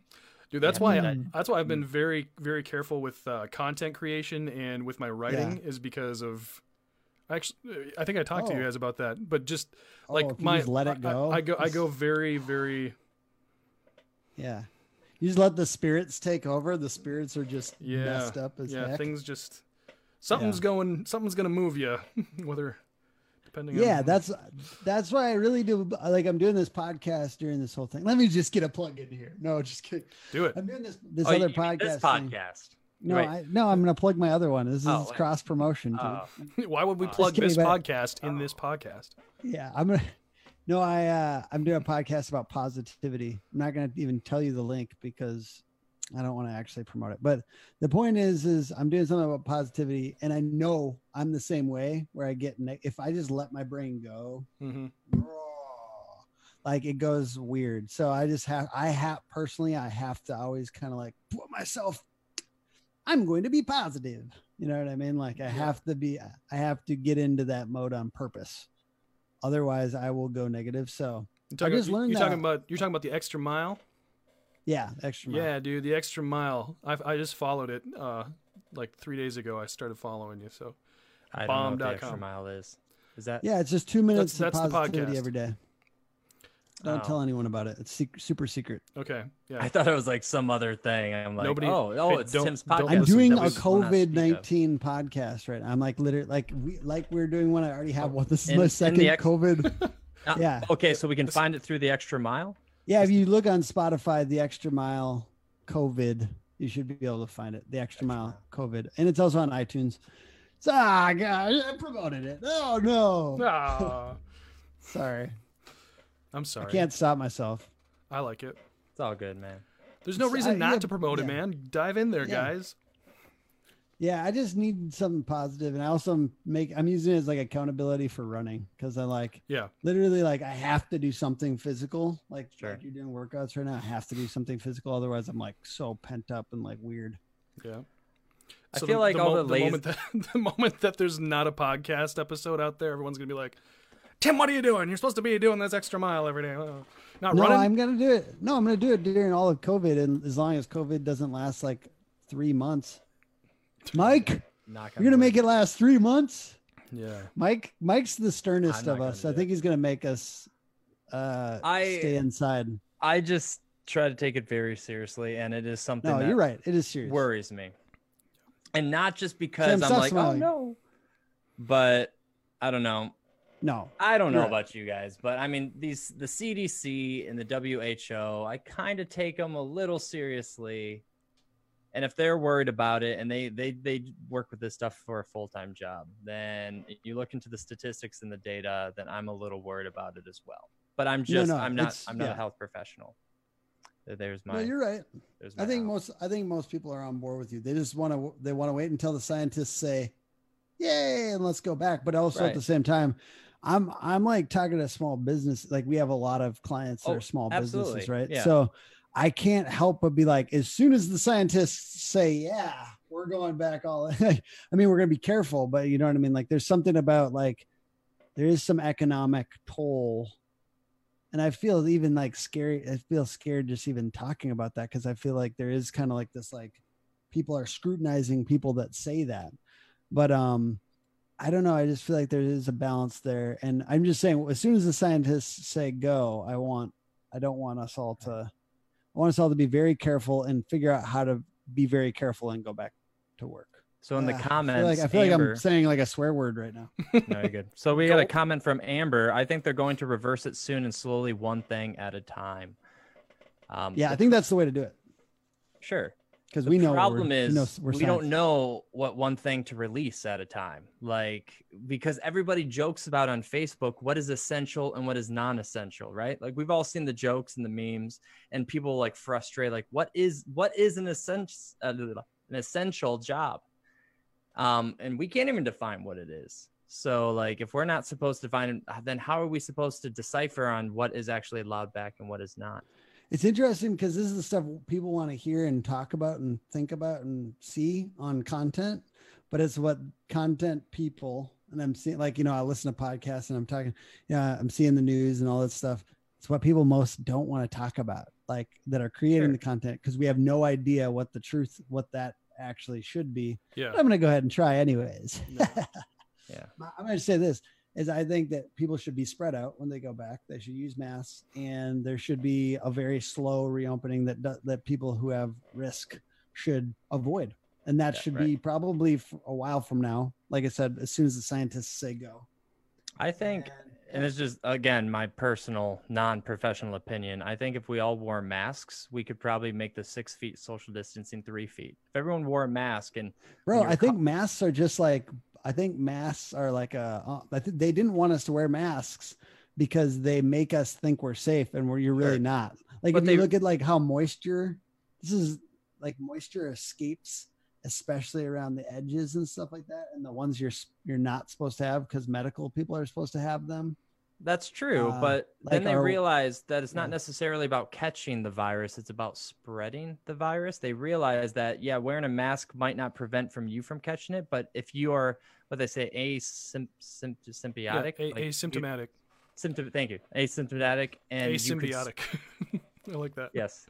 Dude, that's Yeah, why Mm. that's why I've been very very careful with uh, content creation and with my writing is because of actually I think I talked to you Oh. guys about that, but just Oh, like if you my just let it go? I, I go I go very very Yeah. You just let the spirits take over. The spirits are just yeah messed up as yeah heck. things just something's going something's gonna move you whether depending yeah, on that's that's why I really do. Like I'm doing this podcast during this whole thing. Let me just get a plug in here. No, just kidding. do it I'm doing this this Oh, other podcast. This thing. podcast. No, Wait. I, no, I'm gonna plug my other one. This is Oh, cross promotion. dude. Oh, why would we Uh, plug kidding, this but- podcast in this podcast Yeah, I'm gonna. No, I uh, I'm doing a podcast about positivity. I'm not gonna even tell you the link because I don't want to actually promote it. But the point is, is I'm doing something about positivity, and I know I'm the same way where I get ne- if I just let my brain go, hmm like it goes weird. So I just have I have personally I have to always kind of like put myself. I'm going to be positive. You know what I mean? Like I have to be. I have to get into that mode on purpose. Otherwise, I will go negative. So you're talking, just learned you're talking about you're talking about the extra mile yeah, extra. mile. yeah dude the extra mile I've, I just followed it uh like three days ago I started following you so I don't know what the Bomb.com. extra mile is. Is that? Yeah, it's just two minutes that's of the positivity podcast. every day. Don't Oh. tell anyone about it. It's sec- super secret. okay yeah I thought it was like some other thing. I'm like, Nobody- oh, oh, hey, it's don't- Tim's podcast. I'm doing a was one I speak COVID of. nineteen podcast right now. I'm like literally like we like we're doing one. I already have one. This is In- my second ex- COVID. Ah, Yeah. Okay, so we can find it through the extra mile. Yeah, if you look on Spotify, the extra mile COVID, you should be able to find it. The extra mile COVID, and it's also on iTunes. So, ah, gosh, I promoted it. Oh no, Ah, sorry, I'm sorry I can't stop myself. I like it It's all good, man. there's no It's- reason I- not yeah, to promote it man dive in there Yeah. guys Yeah, I just need something positive, and I also make. I'm using it as like accountability for running because I like yeah literally like I have to do something physical. Like, Sure. like you're doing workouts right now, I have to do something physical. Otherwise, I'm like so pent up and like weird. yeah I feel like all the lazy- moment that the moment that there's not a podcast episode out there everyone's gonna be like Tim what are you doing you're supposed to be doing this extra mile every day Oh, not no, running I'm gonna do it. No, I'm gonna do it during all of COVID, and as long as COVID doesn't last like three months. Mike, Knock you're gonna make it last three months. yeah Mike, Mike's the sternest of us. I do think he's gonna make us uh I- stay inside. I just try to take it very seriously, and it is something No, that you're right. It is serious. worries me, and not just because Sam, I'm like, smiling. oh no, but I don't know. No, I don't know right. about you guys, but I mean these the CDC and the WHO, I kind of take them a little seriously. And if they're worried about it and they they they work with this stuff for a full-time job, then you look into the statistics and the data, then I'm a little worried about it as well. But I'm just no, I'm not I'm not yeah. a health professional. There's my no, you're right. there's I think out. most I think most people are on board with you. They just want to they want to wait until the scientists say, "Yay!" and let's go back. But also at the same time, I'm I'm like talking to small business. Like we have a lot of clients that Oh, are small absolutely. businesses, right? Yeah. So I can't help but be like, as soon as the scientists say, "Yeah, we're going back all," I mean, we're gonna be careful, but you know what I mean. Like there's something about like there is some economic toll and I feel even like scary. I feel scared just even talking about that because I feel like there is kind of like this like people are scrutinizing people that say that, but um, I don't know. I just feel like there is a balance there, and I'm just saying as soon as the scientists say go, I want I don't want us all to I want us all to be very careful and figure out how to be very careful and go back to work. So in the Ah, comments, I feel like, I feel like Amber- I'm saying like a swear word right now. No, you're good. So we got a comment from Amber. I think they're going to reverse it soon and slowly one thing at a time. Um, Yeah, I think that's the way to do it sure. Because we know problem we're- we is know we're don't know what one thing to release at a time. Like because everybody jokes about on Facebook what is essential and what is non-essential, right? Like we've all seen the jokes and the memes, and people like frustrate like what is what is an essential uh, an essential job, um, and we can't even define what it is. So like if we're not supposed to find, then how are we supposed to decipher on what is actually allowed back and what is not? It's interesting because this is the stuff people want to hear and talk about and think about and see on content, but it's what content people and I'm seeing like you know I listen to podcasts and I'm talking yeah I'm seeing the news and all that stuff. It's what people most don't want to talk about, like that are creating Sure. the content because we have no idea what the truth, what that actually should be. Yeah. But I'm gonna go ahead and try anyways. No. Yeah. I'm going to say this is I think that people should be spread out when they go back. They should use masks, and there should be a very slow reopening that that people who have risk should avoid, and that Yeah, should right. be probably a while from now. Like I said, as soon as the scientists say go. I think, and it's just again my personal, non-professional opinion. I think if we all wore masks, we could probably make the six feet social distancing three feet. If everyone wore a mask and Bro, I think co- masks are just like I think masks are like a. Uh, they didn't want us to wear masks because they make us think we're safe, and we're you're really Sure. not. Like But if they- you look at like how moisture, this is like moisture escapes, especially around the edges and stuff like that, and the ones you're you're not supposed to have because medical people are supposed to have them. That's true, Uh, but then they our- realized that it's not yeah. necessarily about catching the virus; it's about spreading the virus. They realized that yeah, wearing a mask might not prevent from you from catching it, but if you are what they say asymp- symp- Yeah, a- like you- asymptomatic. symptom. Thank you, asymptomatic, and you could Asymbiotic. I like that. yes.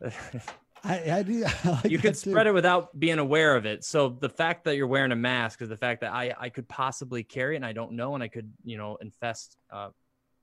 I, I do. I like you could that too. spread it without being aware of it. So the fact that you're wearing a mask is the fact that I I could possibly carry it and I don't know and I could you know infest uh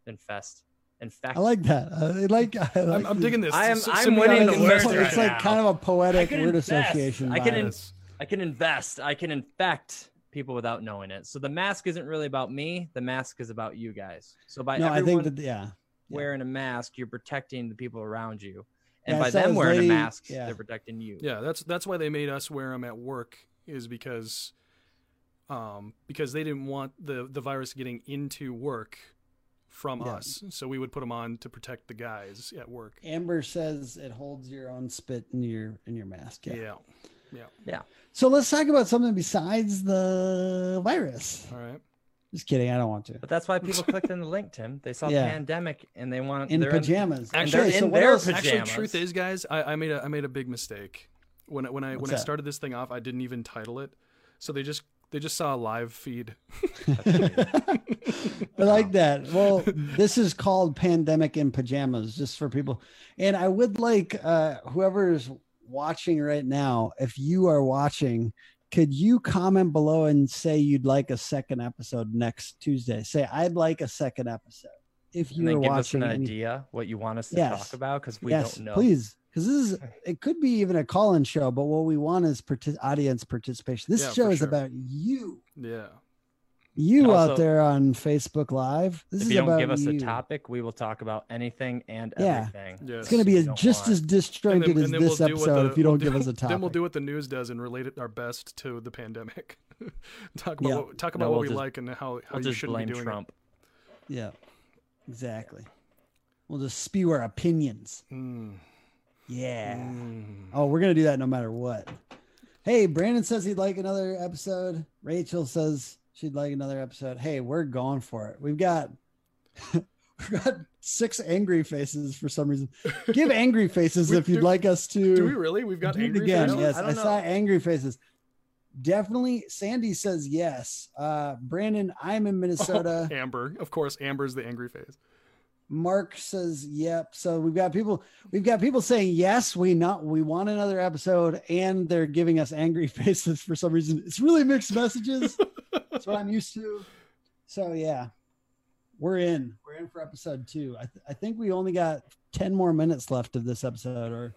infest infect. I like that. I like. I like I'm, I'm digging this. I am- S- I'm winning the symbiotic word It's, right like now. kind of a poetic word invest. association. I can in- I can invest. I can infect people without knowing it. So the mask isn't really about me. The mask is about you guys. So by no, I think that yeah. yeah. wearing a mask, you're protecting the people around you. And Yeah, by them wearing lady- a mask, yeah. they're protecting you. Yeah, that's that's why they made us wear them at work is because um because they didn't want the the virus getting into work from Yeah. us. So we would put them on to protect the guys at work. Amber says it holds your own spit in your in your mask. Yeah. Yeah. Yeah. So let's talk about something besides the virus. All right. Just kidding. I don't want to. But that's why people clicked in the link, Tim. They saw Yeah. pandemic and they want In they're pajamas. And they're Okay, so in their else- pajamas. Actually, truth is, guys, I, I made a I made a big mistake when I- when I What's when I started this thing off. I didn't even title it, so they just they just saw a live feed. I like that. Well, this is called Pandemic in Pajamas, just for people. And I would like uh, whoever's watching right now, if you are watching, could you comment below and say you'd like a second episode next Tuesday? Say, I'd like a second episode. if you And then were give us an watching any- idea what you want us to Yes. talk about because we yes, don't know. please, because this is it could be even a call-in show, but what we want is partic- audience participation. This Yeah, show is sure. about you, Yeah. You And out there on Facebook Live. This If is you don't about give us you. a topic, we will talk about anything and Yeah. everything. Yes. It's going to be We as, don't just want- as disjointed as this do what episode the- if you we'll don't give do- us a topic. Then we'll do what the news does and relate it our best to the pandemic. talk about Yeah. what, talk No, about what we'll we just- like and how how We'll you shouldn't blame be doing Trump. Yeah, exactly. We'll just spew our opinions. Mm, Yeah. mm. Oh, we're gonna do that no matter what. Hey, Brandon says he'd like another episode. Rachel says she'd like another episode. Hey, we're going for it. We've got we've got six angry faces for some reason. Give angry faces We- if you'd do- like us to Do we really? We've got angry again. faces? Yes, I I, saw angry faces. Definitely, Sandy says yes. Uh, Brandon, I'm in Minnesota. Amber, of course. Amber's the angry face. Mark says yep. So we've got people we've got people saying yes, we not we want another episode, and they're giving us angry faces for some reason. It's really mixed messages. That's what I'm used to. So yeah. We're in. We're in for episode two. I, th- I think we only got 10 more minutes left of this episode, or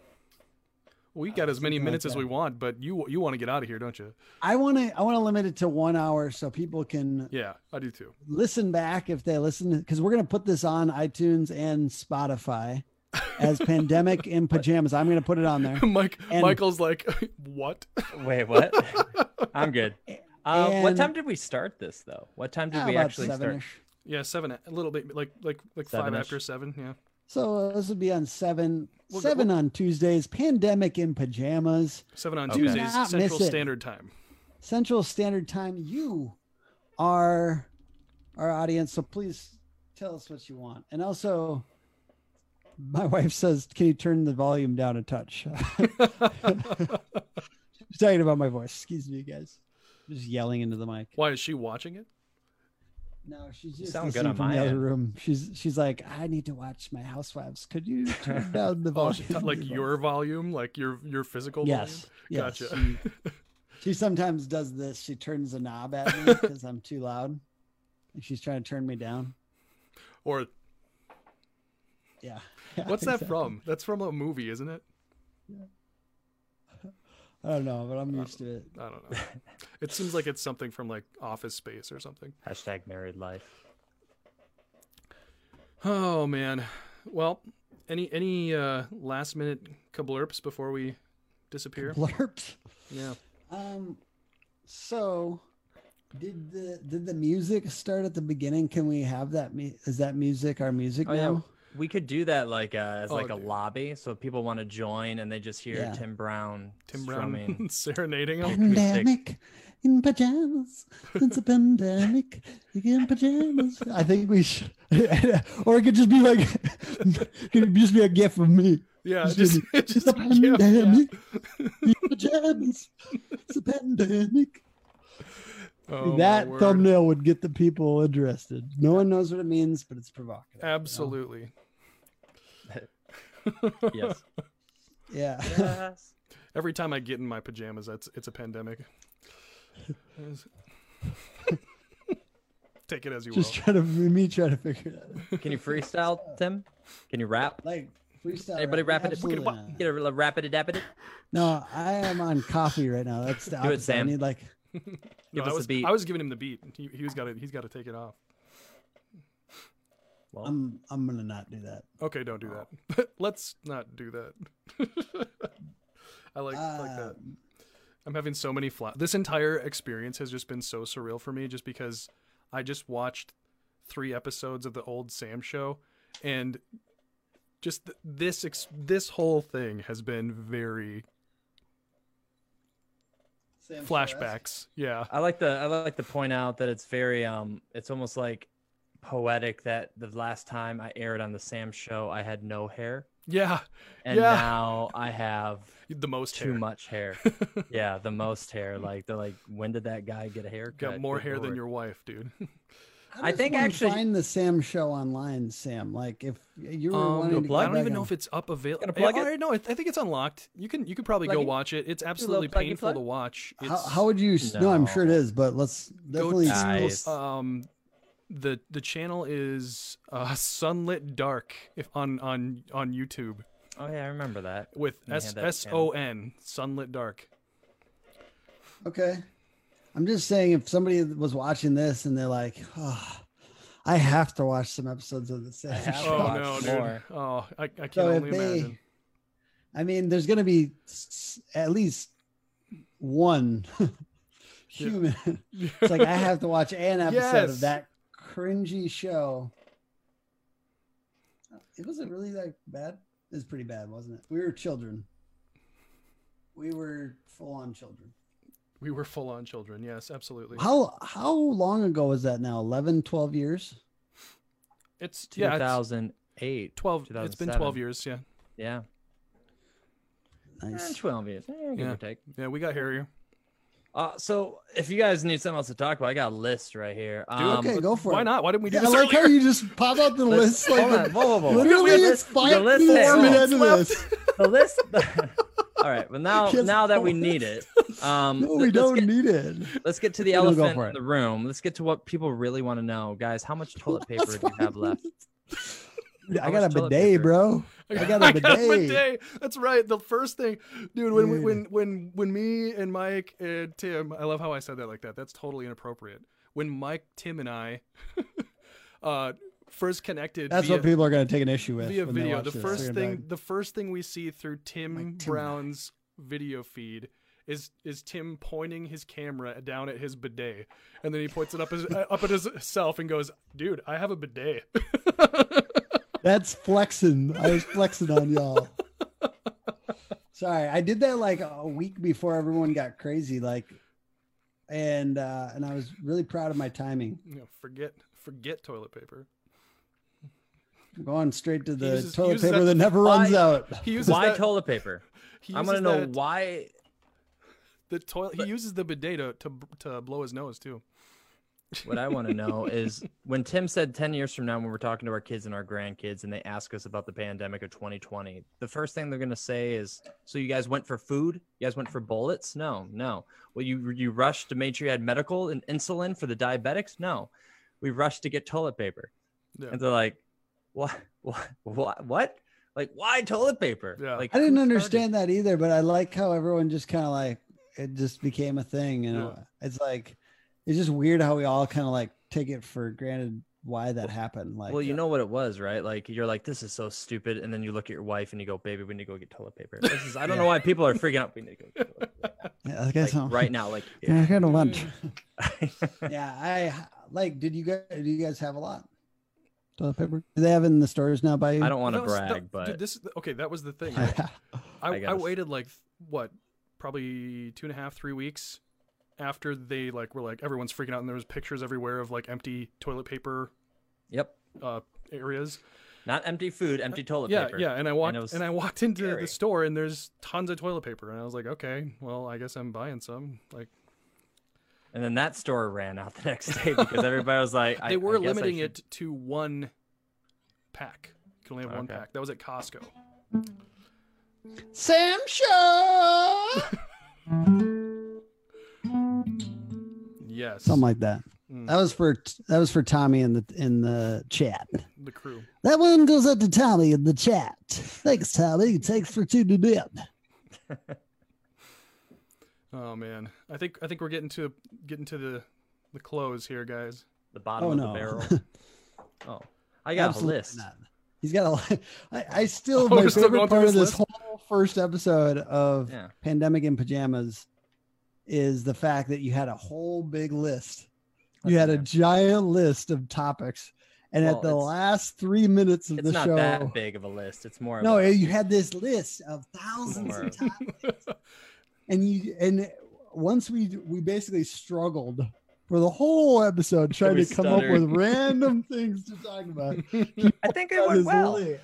We got as many something like minutes as we want, but you you want to get out of here, don't you? I want to I want to limit it to one hour so people can Yeah, I do too. listen back if they listen because we're going to put this on iTunes and Spotify as pandemic in pajamas. I'm going to put it on there. Mike And- Michael's like, what? Wait, what? I'm good. Uh, what time did we start this though? What time did Ah, we actually start? seven-ish. Yeah, seven, a little bit, like like like five Seven-ish. after seven. Yeah. So uh, this would be on seven We'll go- seven on Tuesdays. Pandemic in pajamas. Seven on Okay. Tuesdays, Central. Standard Time. Central Standard Time. You are our audience, so please tell us what you want. And also, my wife says, "Can you turn the volume down a touch?" She's talking about my voice. Excuse me, guys. Just yelling into the mic. Why is she watching it? No, she's just sound good on from my the other room. She's she's like, I need to watch my housewives. Could you turn down the Oh, volume? she- like your volume, like your your physical yes, volume. yes. Gotcha. She, she sometimes does this. She turns the knob at me because I'm too loud. Like she's trying to turn me down. Or Yeah. Yeah, what's that exactly. from? That's from a movie, isn't it? I don't know, but I'm used to it. I don't know. it seems like it's something from like Office Space or something. Hashtag married life. Oh man. Well, any any uh last minute kablurps before we disappear? Blurped. Yeah. Um. So, did the did the music start at the beginning? Can we have that? mu- Is that music our music Oh yeah, now? We could do that like uh, as Oh, like a dude. lobby, so if people want to join and they just hear Yeah. Tim Brown Tim Brown serenading them. Pandemic in pajamas. It's a pandemic in pajamas. I think we should, or it could just be like, it could just be a gift of me. Yeah, It's just, gonna- just a yeah, yeah. pandemic in pajamas. It's a pandemic. Oh, that thumbnail would get the people interested. No one knows what it means, but it's provocative. you know? Absolutely. yes. Yeah. yes. Every time I get in my pajamas, that's it's a pandemic. Take it as you will. Just will. try to me try to figure it out. Can you freestyle, Tim? Can you rap? Like freestyle. Anybody rap, rap it? absolutely not. Get a little rapid dap it. No, I am on coffee right now. That's the Do it, opposite. I Sam. need like No, Give I us a was beat. I was giving him the beat. He he's got to he's got to take it off. Well, I'm I'm gonna not do that. Okay, don't do that. Let's not do that. I like like that. Um, I'm having so many flat. This entire experience has just been so surreal for me, just because I just watched three episodes of the old Sam show, and just th- this ex- this whole thing has been very Sam flashbacks. Yeah, I like the I like to point out that it's very um it's almost like poetic that the last time I aired on the Sam show I had no hair yeah, and Yeah. now I have the most too hair. much hair. yeah, the most hair. Like they're like, when did that guy get a haircut? Got more Good hair than your wife, dude. How I think actually- find the Sam show online, Sam. Like if you were Um, wanting to plug? I don't back even know if it's up available. Gonna plug it? No, I think it's unlocked. You can you could probably go it? watch it. It's absolutely painful plug? to watch. It's, how, how would you? s No, I'm sure it is, but let's go definitely. to Guys. um the the channel is uh, Sunlit Dark if on on on YouTube Oh yeah, I remember that. with You S had that S O N Sunlit Dark. Okay. I'm just saying, if somebody was watching this and they're like, oh, I have to watch some episodes of the same show. Oh watch no, dude! more. Oh, I, I can So if only they- imagine. I mean, there's going to be at least one human. it's like I have to watch an episode Yes. of that cringy show. It wasn't really that bad. It was pretty bad, wasn't it? We were children. We were full on children. we were full on children. Yes, absolutely. How how long ago was that now? 11, 12 years? It's yeah, it's 2008. twelve. It's been twelve years. Yeah, Yeah. Eh, Nice. 12 years. Eh, give Yeah. or take. yeah. We got hairier. Uh, so if you guys need something else to talk about, I got a list right here. Dude, Um, okay, go for Why it. Why not? Why didn't we do Yeah, I this like how you just pop out the Let's- list like hold the- on, whoa, whoa, whoa. literally The it's list- five the list- more hey, minutes into this. the list. All right, well now Just now that we need it, um, No, we don't get, need it. let's get to the We elephant in the room. Let's get to what people really want to know, guys. How much toilet paper do you have left? Dude, How I got a bidet, paper? bro. I got a bidet. That's right. The first thing, dude. When Dude. when when when me and Mike and Tim, I love how I said that like that. That's totally inappropriate. When Mike, Tim, and I, uh, first connected. That's via, what people are going to take an issue with. via video. The first thing, the first thing we see through Tim Mike, Tim. Brown's video feed is is Tim pointing his camera down at his bidet, and then he points it up his, up at himself and goes, "Dude, I have a bidet." That's flexing. I was flexing on y'all. Sorry, I did that like a week before everyone got crazy, like, and uh and I was really proud of my timing. You know, forget forget toilet paper. I'm going straight to the uses- toilet uses paper that- that, never runs out. He uses Why that, toilet paper? he I want to know that- why. the toilet. He uses the bidet to, to to blow his nose too. What I want to know is when Tim said 10 years from now, when we're talking to our kids and our grandkids and they ask us about the pandemic of 2020, the first thing they're going to say is, So you guys went for food? You guys went for bullets? No, no. Well, you, you rushed to make sure you had medical and insulin for the diabetics? No. We rushed to get toilet paper. Yeah. And they're like, What? What? What? What? Like, why toilet paper? Yeah. Like, I didn't who started- understand that either, but I like how everyone just kind of like it just became a thing. You know, Yeah. it's like it's just weird how we all kind of like take it for granted why that happened. Like, Well, you uh know what it was, right? Like you're like, this is so stupid, and then you look at your wife and you go, "Baby, we need to go get toilet paper." This is, I don't know why people are freaking out. We need to go get toilet paper yeah, I guess like, right now. Like, Yeah, I kind of lunch. yeah. yeah, I like. Did you guys? Do you guys have a lot? Toilet paper? Do they have it in the stores now? By you? I don't want to That was- that- brag, dude, but this okay. That was the thing. I I, I, waited like what, probably two and a half, three weeks after they like were like everyone's freaking out and there was pictures everywhere of like empty toilet paper yep, uh, areas. not empty food, empty toilet yeah, paper. yeah. And I walked it and, I walked into scary. the store and there's tons of toilet paper and I was like, okay, well, I guess I'm buying some. Like And then that store ran out the next day because everybody was like, I, they were I guess I limiting should- it to one pack. You can only have one pack. That was at Costco. Sam Shaw. Yes, Something like that. Mm. That was for that was for Tommy in the in the chat. the crew. That one goes up to Tommy in the chat. Thanks, Tommy. Thanks for tuning in. Oh man, I think I think we're getting to getting to the the close here, guys. the bottom Oh of no. the barrel. Oh, I got Absolutely a list. not. He's got a lot. I, I still Oh, my we're still favorite part of this this list? whole first episode of Yeah. Pandemic in Pajamas is the fact that you had a whole big list. You had a giant list of topics, and Well, at the last three minutes of the show, It's not that big of a list. It's more. no, a, you had this list of thousands of topics, and you and once we we basically struggled for the whole episode trying We to come up with random things to talk about. I think it went well. list.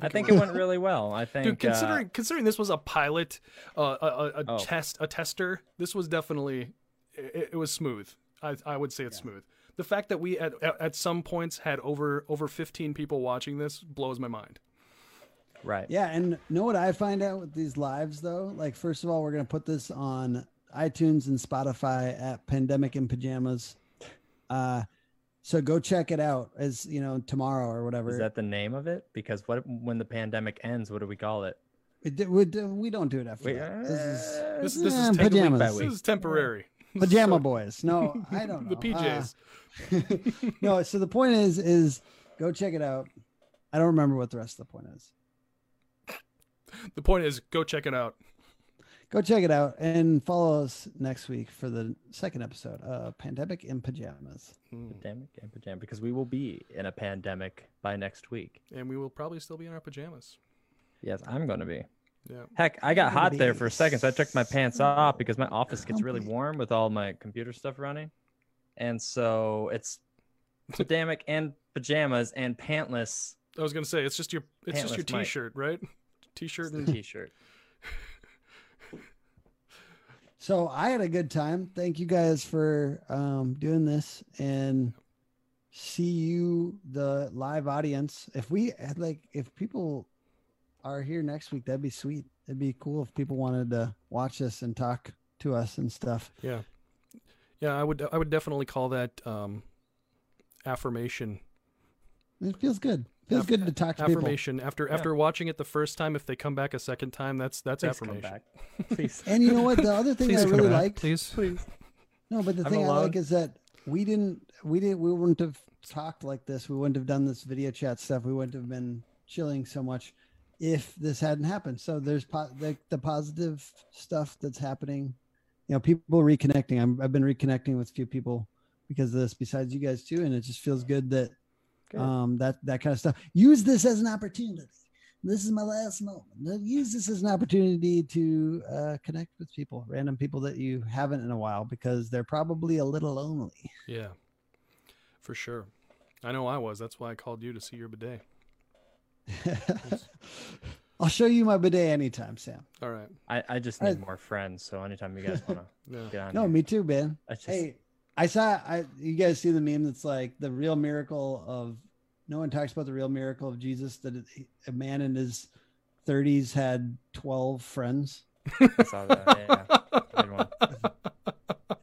I think it went really well. I think. Dude, uh, considering considering this was a pilot, uh, a, a, a Oh. test, a tester, this was definitely it, it was smooth. I, I would say it's smooth. The fact that we at, at at some points had over over 15 people watching this blows my mind. right. Yeah, and know what I find out with these lives though? Like, first of all, we're gonna put this on iTunes and Spotify at Pandemic in Pajamas. Uh, So go check it out as you know tomorrow or whatever. Is that the name of it? Because what when the pandemic ends, what do we call it? It di- we, we don't do it after Wait, that. This is uh, This, this Eh, is temporary. pajamas. by This week. is temporary. pajama So- boys. No, I don't know. The Uh, PJs. no, so the point is, is go check it out. I don't remember what the rest of the point is. the point is, go check it out. Go check it out and follow us next week for the second episode of Pandemic in Pajamas. Mm. Pandemic in Pajamas, because we will be in a pandemic by next week. And we will probably still be in our pajamas. Yes, I'm going to be. Yeah. Heck, I got hot there for a second, so I took my pants off because my office gets really warm with all my computer stuff running, and so it's pandemic and pajamas and pantless I was gonna say it's just your it's just your t-shirt, right? T-shirt and t-shirt. So I had a good time. Thank you guys for um, doing this and see you, the live audience. If we had like, if people are here next week, that'd be sweet. It'd be cool if people wanted to watch this and talk to us and stuff. yeah, yeah. I would I would definitely call that um, affirmation. It feels good. Feels Aff- good to talk to people. Affirmation after Yeah. after watching it the first time. If they come back a second time, that's that's Please come affirmation. back, please. And you know what? The other thing Please I really back, liked, please. Please. no, but the I'm thing I like is that we didn't, we didn't, we wouldn't have talked like this. We wouldn't have done this video chat stuff. We wouldn't have been chilling so much if this hadn't happened. So there's po- the, the positive stuff that's happening. You know, people reconnecting. I'm, I've been reconnecting with a few people because of this, besides you guys too, and it just feels good that Good. um that that kind of stuff. Use this as an opportunity. This is my last moment. Use this as an opportunity to uh, connect with people, random people that you haven't in a while, because they're probably a little lonely. Yeah, for sure. I know I was. That's why I called you to see your bidet. I'll show you my bidet anytime, Sam. All right. I, I just I- need more friends. So anytime you guys want to Yeah. get on, No, here. me too, Ben. Just, Hey, I saw I you guys see the meme that's like the real miracle of no one talks about the real miracle of Jesus that a man in his 30s had 12 friends. I saw that. Yeah, good one.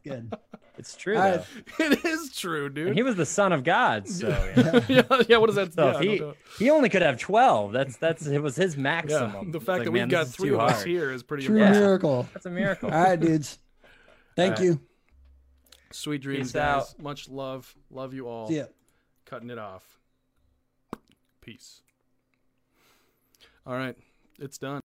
Good. It's true All right. though. it is true, And dude. he was the son of God, so yeah. yeah, yeah. What does that? So yeah, he he only could have twelve. That's that's it was his yeah. maximum. The fact like, that we've got three too of us here is pretty True Yeah. miracle. That's a miracle. All right, dudes. Thank All right. You. Sweet dreams, Peace guys. out. Much love. Love you all. See ya. Cutting it off. Peace. All right, it's done.